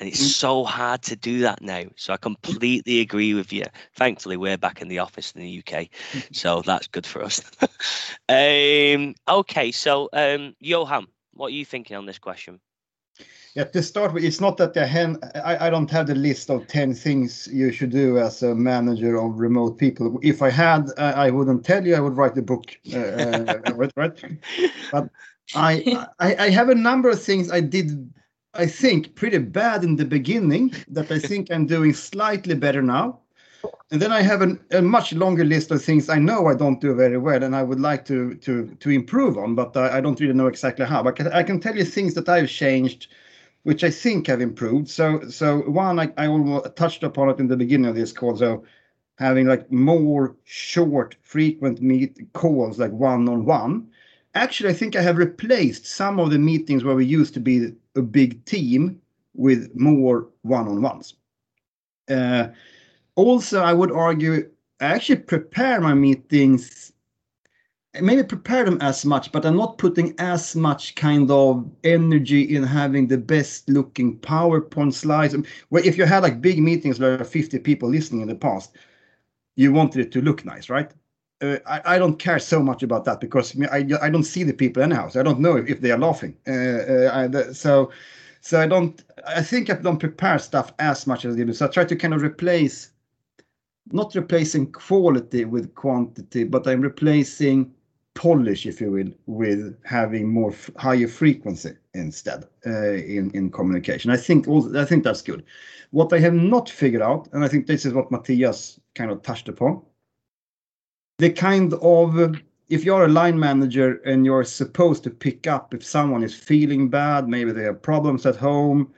And it's Mhm. so hard to do that now. So I completely agree with you. Thankfully, we're back in the office in the UK, <laughs> so that's good for us. <laughs> um, okay, so um, Johan, what are you thinking on this question? Yeah, to start with, it's not that I, have, I, I don't have the list of 10 things you should do as a manager of remote people. If I had, I, I wouldn't tell you, I would write the book. Uh, uh, <laughs> right, right? But I, I, I have a number of things I did, I think, pretty bad in the beginning that I think I'm doing slightly better now. And then I have an, a much longer list of things I know I don't do very well and I would like to to to improve on, but I, I don't really know exactly how. But I can, I can tell you things that I've changed which I think have improved. So, so one, I, I almost touched upon it in the beginning of this call. So, having like more short, frequent meet calls, like one on one. Actually, I think I have replaced some of the meetings where we used to be a big team with more one on ones. Uh, also, I would argue I actually prepare my meetings maybe prepare them as much, but I'm not putting as much kind of energy in having the best looking PowerPoint slides. Well, if you had like big meetings where there are 50 people listening in the past, you wanted it to look nice, right? Uh, I, I don't care so much about that because I, I don't see the people anyhow, so I don't know if, they are laughing. Uh, uh, I, so, so I don't. I think I don't prepare stuff as much as I do. So I try to kind of replace, not replacing quality with quantity, but I'm replacing polish, if you will, with having more higher frequency instead uh, in in communication. I think also, I think that's good. What I have not figured out, and I think this is what Mattias kind of touched upon, the kind of if you're a line manager and you're supposed to pick up if someone is feeling bad, maybe they have problems at home,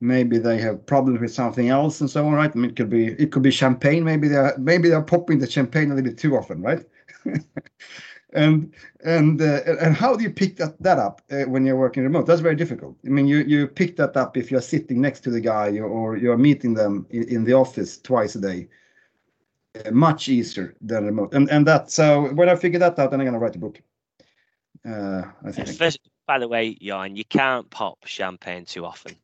maybe they have problems with something else and so on, right? I mean, it could be it could be champagne. Maybe they are maybe they're popping the champagne a little bit too often, right? <laughs> and and uh, and how do you pick that, that up uh, when you're working remote that's very difficult i mean you you pick that up if you're sitting next to the guy or you're meeting them in, in the office twice a day much easier than remote and and that so when i figure that out then i'm going to write a book uh i think First, by the way, Jan, you can't pop champagne too often.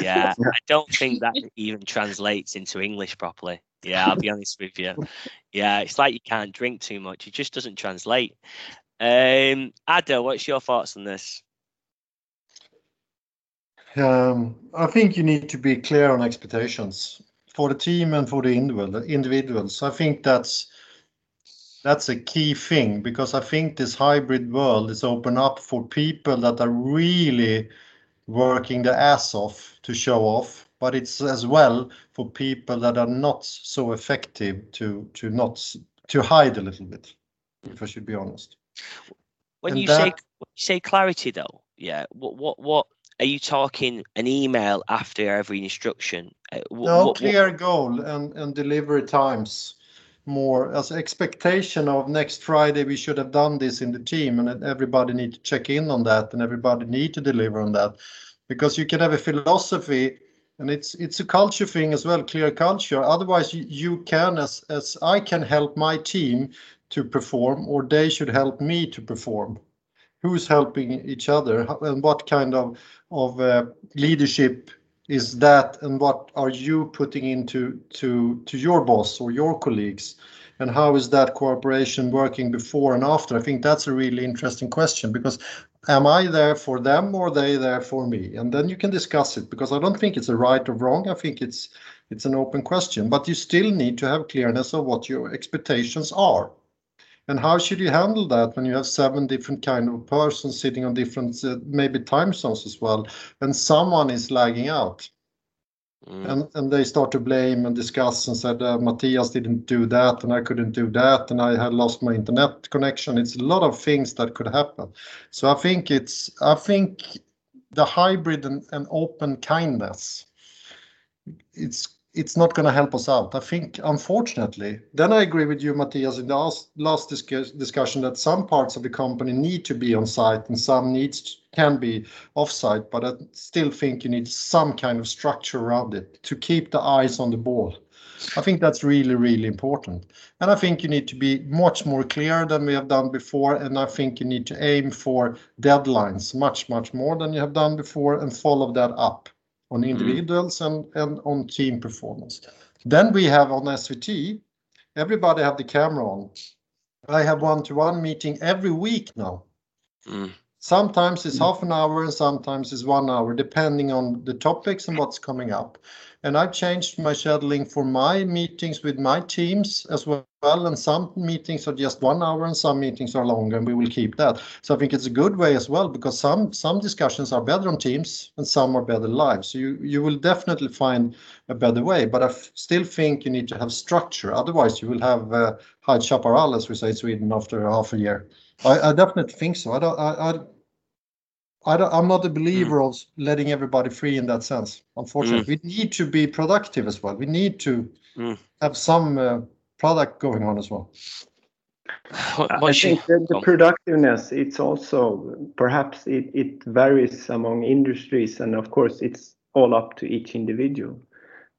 Yeah, <laughs> I don't think that even translates into English properly. Yeah, I'll be honest with you. Yeah, it's like you can't drink too much. It just doesn't translate. Um, Adde, what's your thoughts on this? Um, I think you need to be clear on expectations for the team and for the individual, individuals. I think that's that's a key thing because I think this hybrid world is open up for people that are really working their ass off to show off, but it's as well for people that are not so effective to to not to hide a little bit, if I should be honest. When And you say when you say clarity, though, yeah, what what what are you talking? An email after every instruction? Uh, No what- what- clear goal and, and delivery times more as expectation of next Friday we should have done this in the team and everybody need to check in on that and everybody need to deliver on that because you can have a philosophy and it's it's a culture thing as well clear culture otherwise you, you can as as I can help my team to perform or they should help me to perform who's helping each other? And what kind of of uh, leadership is that? And what are you putting into to to your boss or your colleagues? And how is that cooperation working before and after? I think that's a really interesting question because am i there for them or they there for me? And then you can discuss it because i don't think it's a right or wrong. I think it's it's an open question. But you still need to have clearness of what your expectations are and how should you handle that when you have seven different kind of persons sitting on different uh, maybe time zones as well and someone is lagging out? Mm. and and they start to blame and discuss and said uh, Mattias didn't do that and I couldn't do that and I had lost my internet connection. It's a lot of things that could happen. So I think it's I think the hybrid and, and open kindness it's it's not going to help us out. I think, unfortunately, then I agree with you, Mattias, in the last, last discuss, discussion that some parts of the company need to be on site and some needs can be off site, but I still think you need some kind of structure around it to keep the eyes on the ball. I think that's really, really important. And I think you need to be much more clear than we have done before. And I think you need to aim for deadlines much, much more than you have done before and follow that up on mm-hmm. individuals and, and on team performance. Then we have on SVT, everybody have the camera on. I have one-to-one meeting every week now. Mm. Sometimes it's mm. half an hour and sometimes it's one hour, depending on the topics and what's coming up. And I've changed my scheduling for my meetings with my teams as well. And some meetings are just one hour and some meetings are longer, and we will keep that. So I think it's a good way as well because some some discussions are better on Teams and some are better live. So you you will definitely find a better way. But I still think you need to have structure. Otherwise, you will have uh, High Chaparral, as we say in Sweden, after half a year. I, I definitely think so. I don't. I, I I am not a believer mm. of letting everybody free in that sense. Unfortunately, mm. we need to be productive as well. We need to mm. have some uh, product going on as well. I think the, the productiveness it's also perhaps it, it varies among industries and of course it's all up to each individual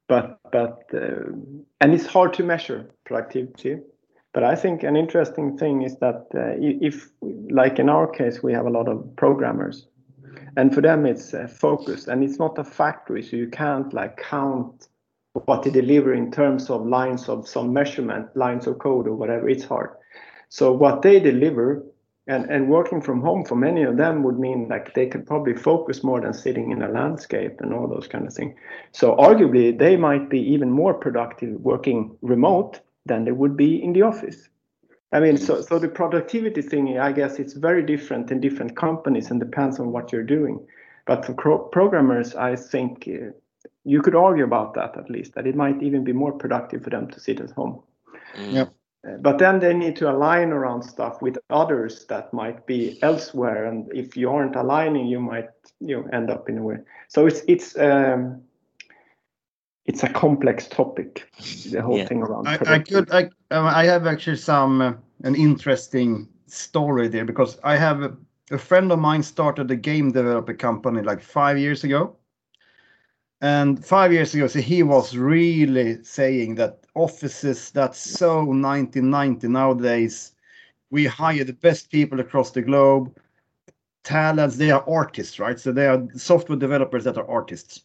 but but uh, and it's hard to measure productivity but I think an interesting thing is that uh, if like in our case we have a lot of programmers and for them it's uh, focus and it's not a factory so you can't like count what they deliver in terms of lines of some measurement lines of code or whatever. It's hard. So what they deliver and, and working from home for many of them would mean like they could probably focus more than sitting in a landscape and all those kind of things so arguably they might be even more productive working remote than they would be in the office I mean, so so the productivity thing, I guess it's very different in different companies and depends on what you're doing. But for pro- programmers, I think uh, you could argue about that at least that it might even be more productive for them to sit at home. Mm. Yep. Uh, but then they need to align around stuff with others that might be elsewhere, and if you aren't aligning, you might you know end up in a way. So it's it's um, it's a complex topic the whole yeah. thing around I, I, could i um, i have actually some uh, an interesting story there because i have a, a, friend of mine started a game developer company like five years ago. And five years ago so he was really saying that offices that's so 1990 nowadays we hire the best people across the globe. Talents they are artists right? So they are software developers that are artists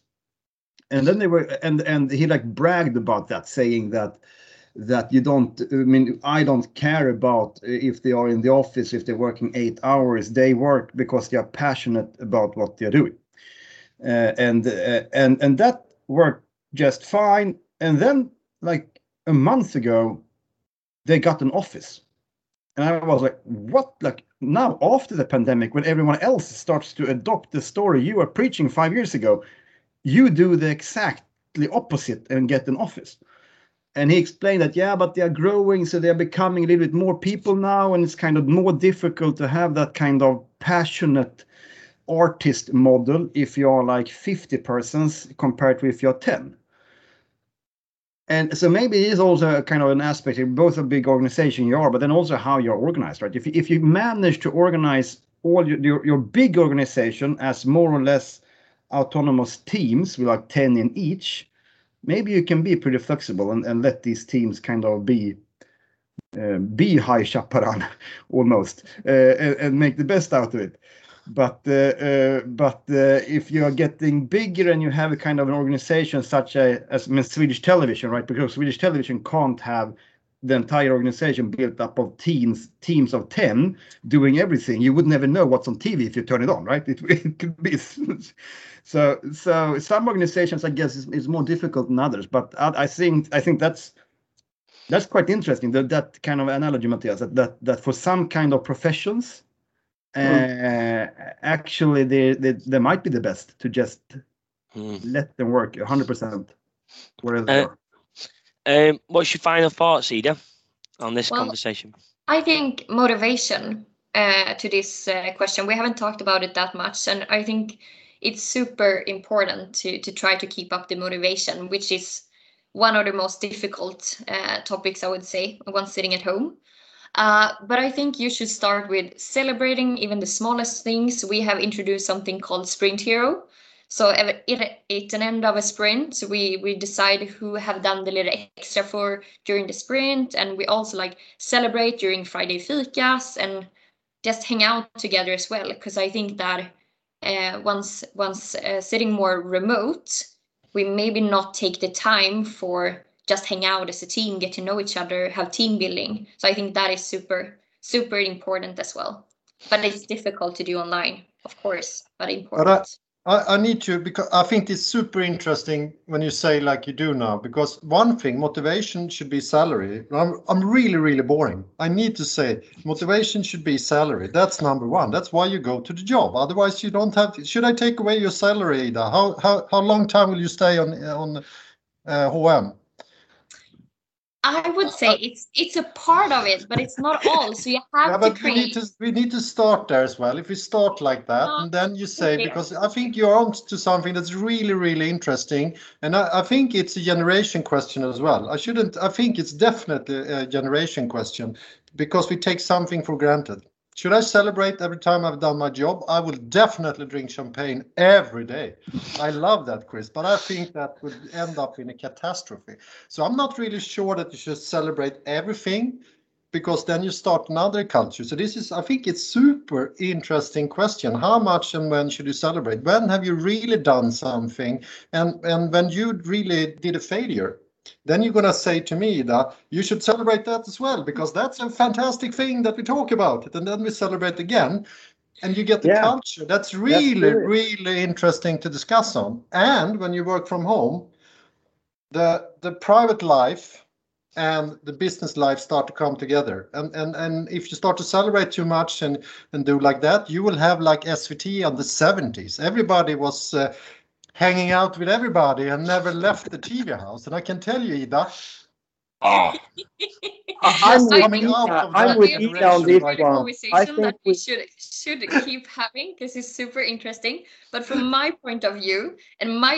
and then they were and and he like bragged about that saying that that you don't i mean i don't care about if they are in the office if they're working eight hours they work because they are passionate about what they're doing. Uh, and uh, and and that worked just fine. And then like a month ago they got an office. And i was like what? Like now after the pandemic when everyone else starts to adopt the story you were preaching five years ago you do the exactly opposite and get an office. And he explained that, yeah, but they are growing, so they're becoming a little bit more people now, and it's kind of more difficult to have that kind of passionate artist model if you're like 50 persons compared to if you're 10. And so maybe it is also kind of an aspect of both a big organization you are, but then also how you're organized, right? If, if you manage to organize all your, your, your big organization as more or less autonomous teams with like 10 in each, maybe you can be pretty flexible and, and let these teams kind of be uh, be high chaparral <laughs> almost uh, and, and, make the best out of it. But uh, uh but uh, if you are getting bigger and you have a kind of an organization such a, as I mean, Swedish Television, right? Because Swedish Television can't have the entire organization built up of teams teams of 10 doing everything you would never know what's on tv if you turn it on right <laughs> it, it could be <laughs> so so some organizations i guess is, is more difficult than others but I, I, think i think that's that's quite interesting that that kind of analogy mattias that that, that for some kind of professions mm. uh, actually they, they they might be the best to just mm. let them work 100% wherever uh, they are um, what's your final thoughts, Ida, on this well, conversation? I think motivation uh, to this uh, question. We haven't talked about it that much, and I think it's super important to to try to keep up the motivation, which is one of the most difficult uh, topics, I would say, when sitting at home. Uh, but I think you should start with celebrating even the smallest things. We have introduced something called Sprint Hero. So at, at an end of a sprint, we we decide who have done the little extra for during the sprint, and we also like celebrate during Friday fikas and just hang out together as well. Because I think that uh, once once uh, sitting more remote, we maybe not take the time for just hang out as a team, get to know each other, have team building. So I think that is super, super important as well. But it's difficult to do online, of course, but important. But I, I need to because I think it's super interesting when you say like you do now because one thing motivation should be salary. I'm I'm really really boring. I need to say motivation should be salary. That's number one. That's why you go to the job. Otherwise you don't have. Should I take away your salary, Ida? How how how long time will you stay on on uh, HM? I would say it's it's a part of it, but it's not all. So you <laughs> have yeah, to but create. we need to we need to start there as well. If we start like that, and then you say okay. because I think you're on to something that's really really interesting, and I, I think it's a generation question as well. I shouldn't. I think it's definitely a generation question because we take something for granted. Should I celebrate every time I've done my job? I will definitely drink champagne every day. I love that, Chris, but I think that would end up in a catastrophe. So I'm not really sure that you should celebrate everything because then you start another culture. So this is, I think it's super interesting question. How much and when should you celebrate? When have you really done something? And and when you really did a failure, then you're gonna say to me that you should celebrate that as well because that's a fantastic thing that we talk about it, and then we celebrate again. And you get the Yeah. culture. That's really, true. really interesting to discuss on. And when you work from home, the the private life and the business life start to come together and and and if you start to celebrate too much and and do like that you will have like svt on the 70s everybody was uh, hanging out with everybody and never left the tv house and i can tell you ida oh, <laughs> I'm just with coming out of I'm that with generation Ida on this right one. conversation I think that we we- should should keep having because it's super interesting. But from my point of view and my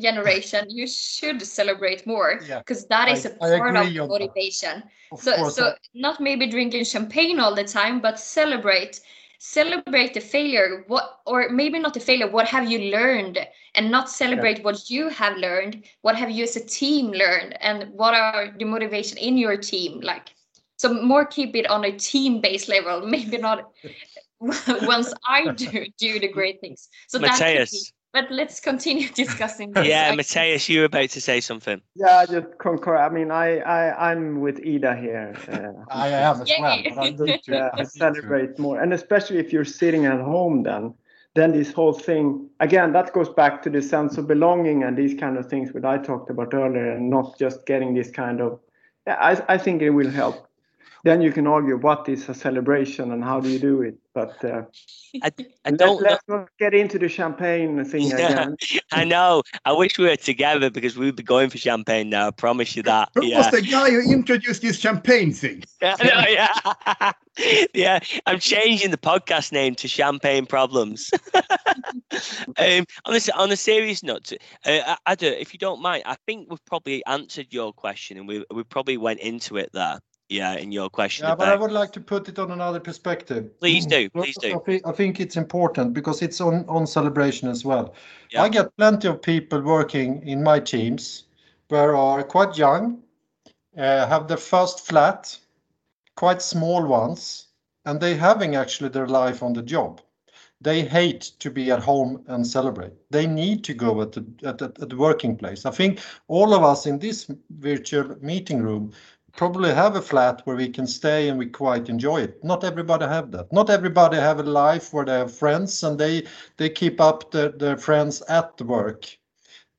generation, you should celebrate more Yeah, because that is I- a I part of agree motivation. Of So course, so not maybe drinking champagne all the time, but celebrate celebrate the failure what or maybe not the failure what have you learned? And not celebrate what you have learned. What have you as a team learned? And what are the motivation in your team like? So more keep it on a team based level <laughs> maybe not <laughs> <laughs> once i do do the great things. So that could be- Mattias. But let's continue <laughs> discussing this Yeah, I- Mattias, you were about to say something. Yeah, I just concur. I mean, I, I, I'm with Ida here. Uh, <laughs> i am as well Yay. but <laughs> I need to- yeah, I celebrate more. And especially if you're sitting at home, then then this whole thing again that goes back to the sense of belonging and these kind of things that I talked about earlier, and not just getting this kind of. Yeah, I, I think it will help. Then you can argue what is a celebration and how do you do it, but uh, <laughs> I, I let, don't. know- let's not get into the champagne thing Yeah. again. <laughs> I know. I wish we were together because we'd be going for champagne now. I promise you that. Who Yeah. was the guy who introduced this champagne thing? Yeah, <laughs> know, yeah. yeah, I'm changing the podcast name to Champagne Problems. um, on a, on a serious note, uh, Adde, if you don't mind, I think we've probably answered your question and we we probably went into it there. Yeah, in your question. Yeah, but I would like to put it on another perspective. Please do, please do. I think, I think it's important because it's on, on celebration as well. Yeah. I get plenty of people working in my teams where are quite young, uh, have their first flat, quite small ones, and they having actually their life on the job. They hate to be at home and celebrate. They need to go at the, at, the, at the working place. I think all of us in this virtual meeting room probably have a flat where we can stay and we quite enjoy it. Not everybody have that. Not everybody have a life where they have friends and they they keep up their, their friends at the work.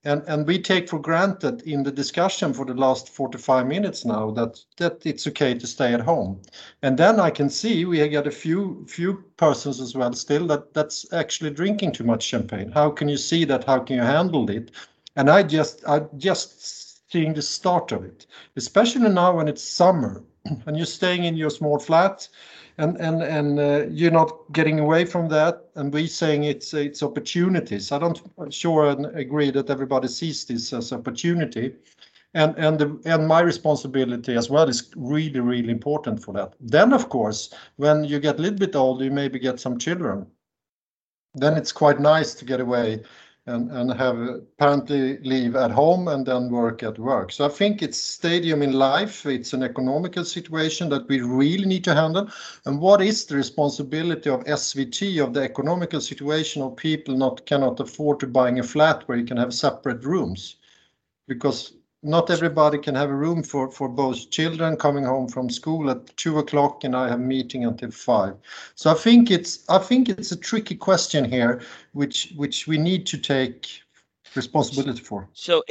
And and we take for granted in the discussion for the last 45 minutes now that that it's okay to stay at home. And then I can see we got a few few persons as well still that that's actually drinking too much champagne. How can you see that? How can you handle it? And I just I just seeing the start of it, especially now when it's summer <clears throat> and you're staying in your small flat and and and uh, you're not getting away from that. And we saying it's it's opportunities. I don't sure and agree that everybody sees this as opportunity. And and the, and my responsibility as well is really really important for that. Then of course when you get a little bit older you maybe get some children. Then it's quite nice to get away and, and have apparently leave at home and then work at work. So I think it's stadium in life. It's an economical situation that we really need to handle. And what is the responsibility of SVT of the economical situation of people not cannot afford to buying a flat where you can have separate rooms? Because not everybody can have a room for, for both children coming home from school at two o'clock and I have meeting until five. So I think it's I think it's a tricky question here, which which we need to take responsibility for. So,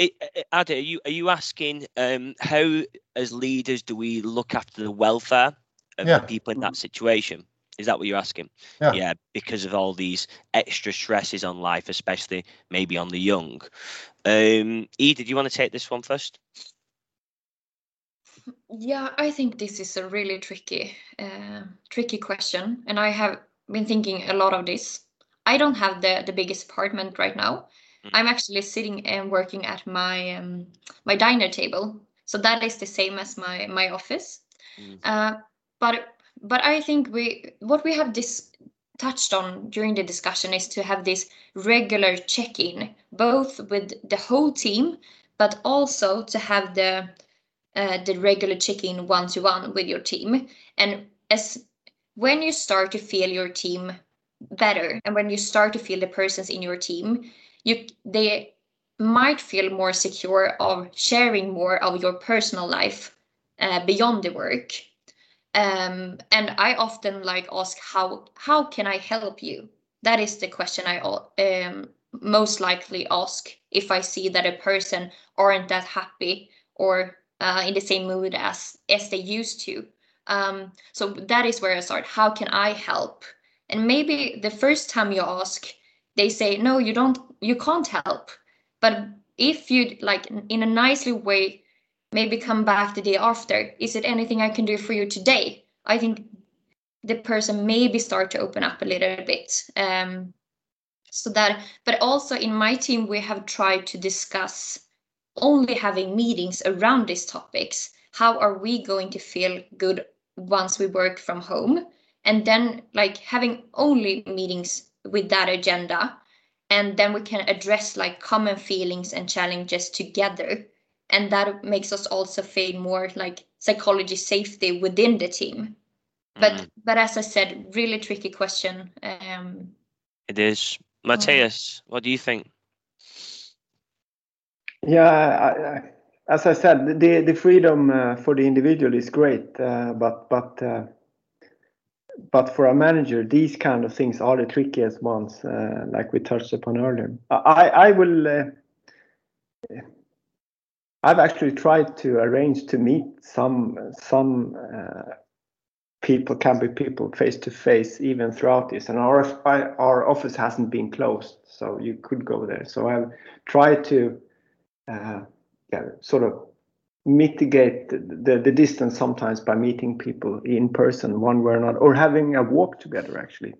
Adde, are you are you asking um, how, as leaders, do we look after the welfare of yeah. the people in that situation? Is that what you're asking? Yeah. yeah. because of all these extra stresses on life, especially maybe on the young. Um, E, did you want to take this one first? Yeah, I think this is a really tricky, uh, tricky question, and I have been thinking a lot of this. I don't have the the biggest apartment right now. Mm. I'm actually sitting and working at my um, my diner table, so that is the same as my my office. Mm. Uh, but but I think we what we have dis- touched on during the discussion is to have this regular check-in, both with the whole team, but also to have the uh, the regular check-in one-to-one with your team. And as when you start to feel your team better, and when you start to feel the persons in your team, you they might feel more secure of sharing more of your personal life uh, beyond the work um, and i often like ask how how can i help you? That is the question i um, most likely ask if i see that a person aren't that happy or uh, in the same mood as as they used to. Um, so that is where i start. How can i help? And maybe the first time you ask they say no you don't you can't help. But if you like in a nicely way maybe come back the day after. Is it anything I can do for you today? I think the person maybe start to open up a little bit. Um, so that, but also in my team, we have tried to discuss only having meetings around these topics. How are we going to feel good once we work from home? And then, like, having only meetings with that agenda. And then we can address like common feelings and challenges together and that makes us also feel more like psychology safety within the team. But mm. but as i said really tricky question um it is. Mattias what do you think? Yeah I, I, as i said the the freedom uh, for the individual is great uh, but but uh, but for a manager these kind of things are the trickiest ones uh, like we touched upon earlier. I i will uh, I've actually tried to arrange to meet some some uh, people, can be people, face to face, even throughout this. And our our office hasn't been closed, so you could go there. So I've tried to uh, yeah, sort of mitigate the, the, distance sometimes by meeting people in person, one way or another, or having a walk together. Actually,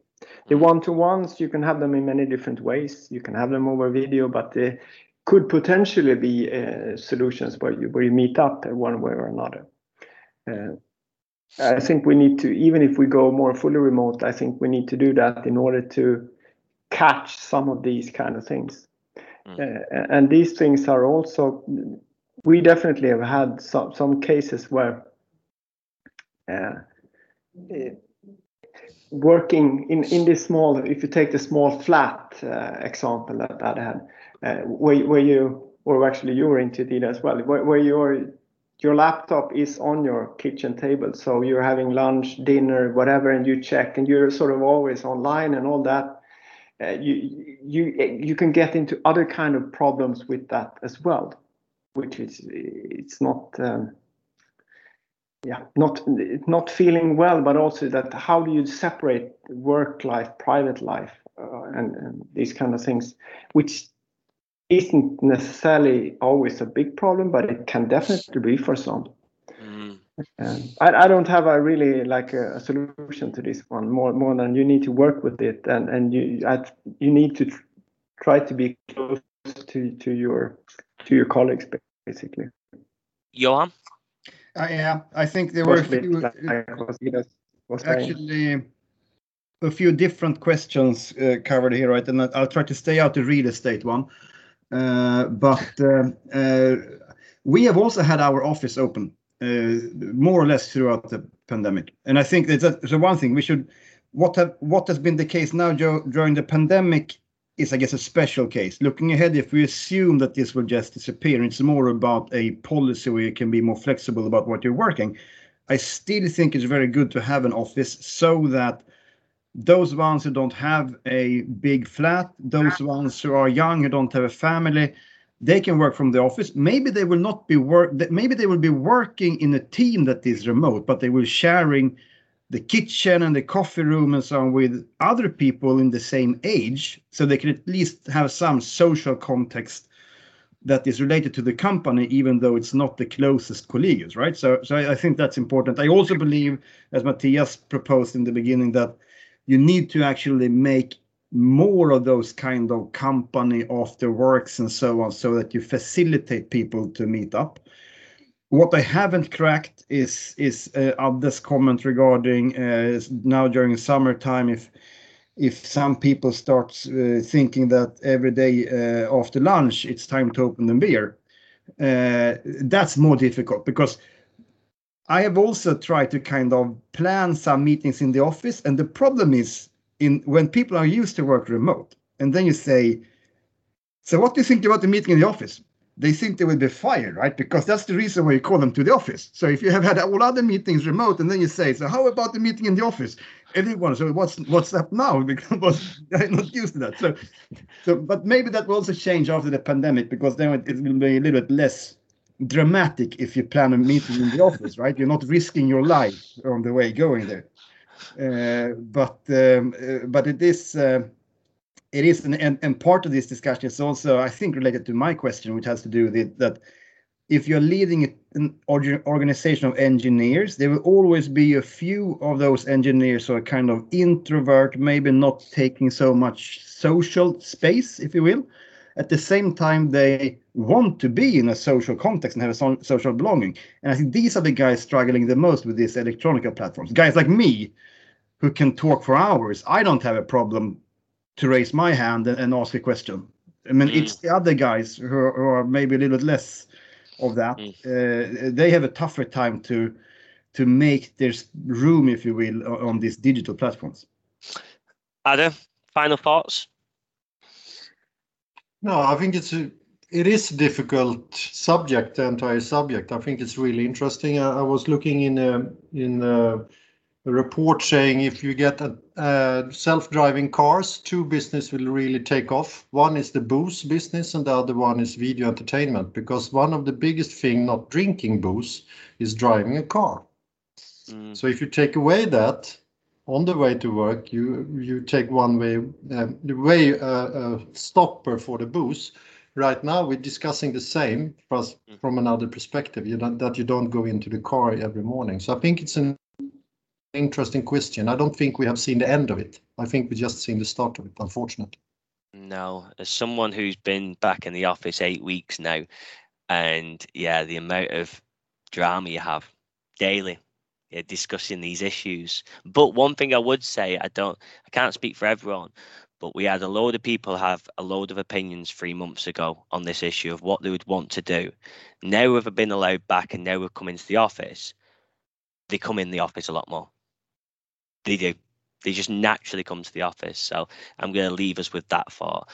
the mm. one-to-ones you can have them in many different ways. You can have them over video, but the could potentially be uh, solutions where you where you meet up one way or another. Uh, I think we need to, even if we go more fully remote, I think we need to do that in order to catch some of these kind of things. Mm. Uh, and these things are also, we definitely have had some some cases where uh, working in in this small, if you take the small flat uh, example that I had uh, where, where you or actually you were into it as well. Where, where your your laptop is on your kitchen table. So you're having lunch dinner whatever and you check and you're sort of always online and all that. Uh, you you you can get into other kind of problems with that as well which is it's not um, yeah not not feeling well but also that how do you separate work life private life uh, and, and these kind of things which isn't necessarily always a big problem, but it can definitely be for some. Mm. I, I, don't have a really like a, a, solution to this one more more than you need to work with it and and you I, you need to try to be close to to your to your colleagues basically. Johan? Uh, yeah, I think there were a few, like actually a few different questions uh, covered here, right? And I'll try to stay out the real estate one. Uh, but uh, uh we have also had our office open uh, more or less throughout the pandemic, and I think that's the one thing we should. What have what has been the case now during the pandemic is, I guess, a special case. Looking ahead, if we assume that this will just disappear, it's more about a policy where you can be more flexible about what you're working. I still think it's very good to have an office so that those ones who don't have a big flat, those ones who are young who don't have a family, they can work from the office. Maybe they will not be work. Maybe they will be working in a team that is remote, but they will sharing the kitchen and the coffee room and so on with other people in the same age so they can at least have some social context that is related to the company even though it's not the closest colleagues right so so I, I think that's important i also believe as mattias proposed in the beginning that you need to actually make more of those kind of company after works and so on so that you facilitate people to meet up what I haven't cracked is is uh, Adde's comment regarding uh, now during summertime if if some people start uh, thinking that every day uh, after lunch it's time to open the beer. Uh, that's more difficult because I have also tried to kind of plan some meetings in the office, and the problem is in when people are used to work remote, and then you say, "So what do you think about the meeting in the office?" they think they will be fired, right? Because that's the reason why you call them to the office. So if you have had all other meetings remote, and then you say, "So how about the meeting in the office?" Everyone, so what's what's up now? <laughs> Because I'm not used to that. So, so but maybe that will also change after the pandemic because then it, it will be a little bit less dramatic if you plan a meeting in the office, right? You're not risking your life on the way going there. Uh, but um, uh, but it is. Uh, it is, and, and, and part of this discussion is also, I think, related to my question, which has to do with it, that if you're leading an organization of engineers, there will always be a few of those engineers who are kind of introvert, maybe not taking so much social space, if you will. At the same time, they want to be in a social context and have a social belonging. And I think these are the guys struggling the most with these electronic platforms. Guys like me, who can talk for hours, I don't have a problem to raise my hand and, and ask a question. I mean, mm. it's the other guys who are, who are, maybe a little bit less of that. Mm. Uh, they have a tougher time to to make their room, if you will, on these digital platforms. Adde, final thoughts? No, I think it's a it is a difficult subject, the entire subject. I think it's really interesting. I, I was looking in a, in uh, a report saying if you get a, uh, self-driving cars, two business will really take off. One is the booze business, and the other one is video entertainment. Because one of the biggest thing not drinking booze is driving a car. Mm. So if you take away that on the way to work, you you take one way uh, the way uh, uh, stopper for the booze. Right now, we're discussing the same, mm. from another perspective. You don't, that you don't go into the car every morning. So I think it's an interesting question. I don't think we have seen the end of it. I think we just seen the start of it, unfortunately. No, as someone who's been back in the office eight weeks now, and yeah, the amount of drama you have daily, yeah, discussing these issues. But one thing I would say, I don't, I can't speak for everyone, but we had a load of people have a load of opinions three months ago on this issue of what they would want to do. Now we've been allowed back, and now we've come into the office. They come in the office a lot more they do. They just naturally come to the office. So I'm going to leave us with that thought.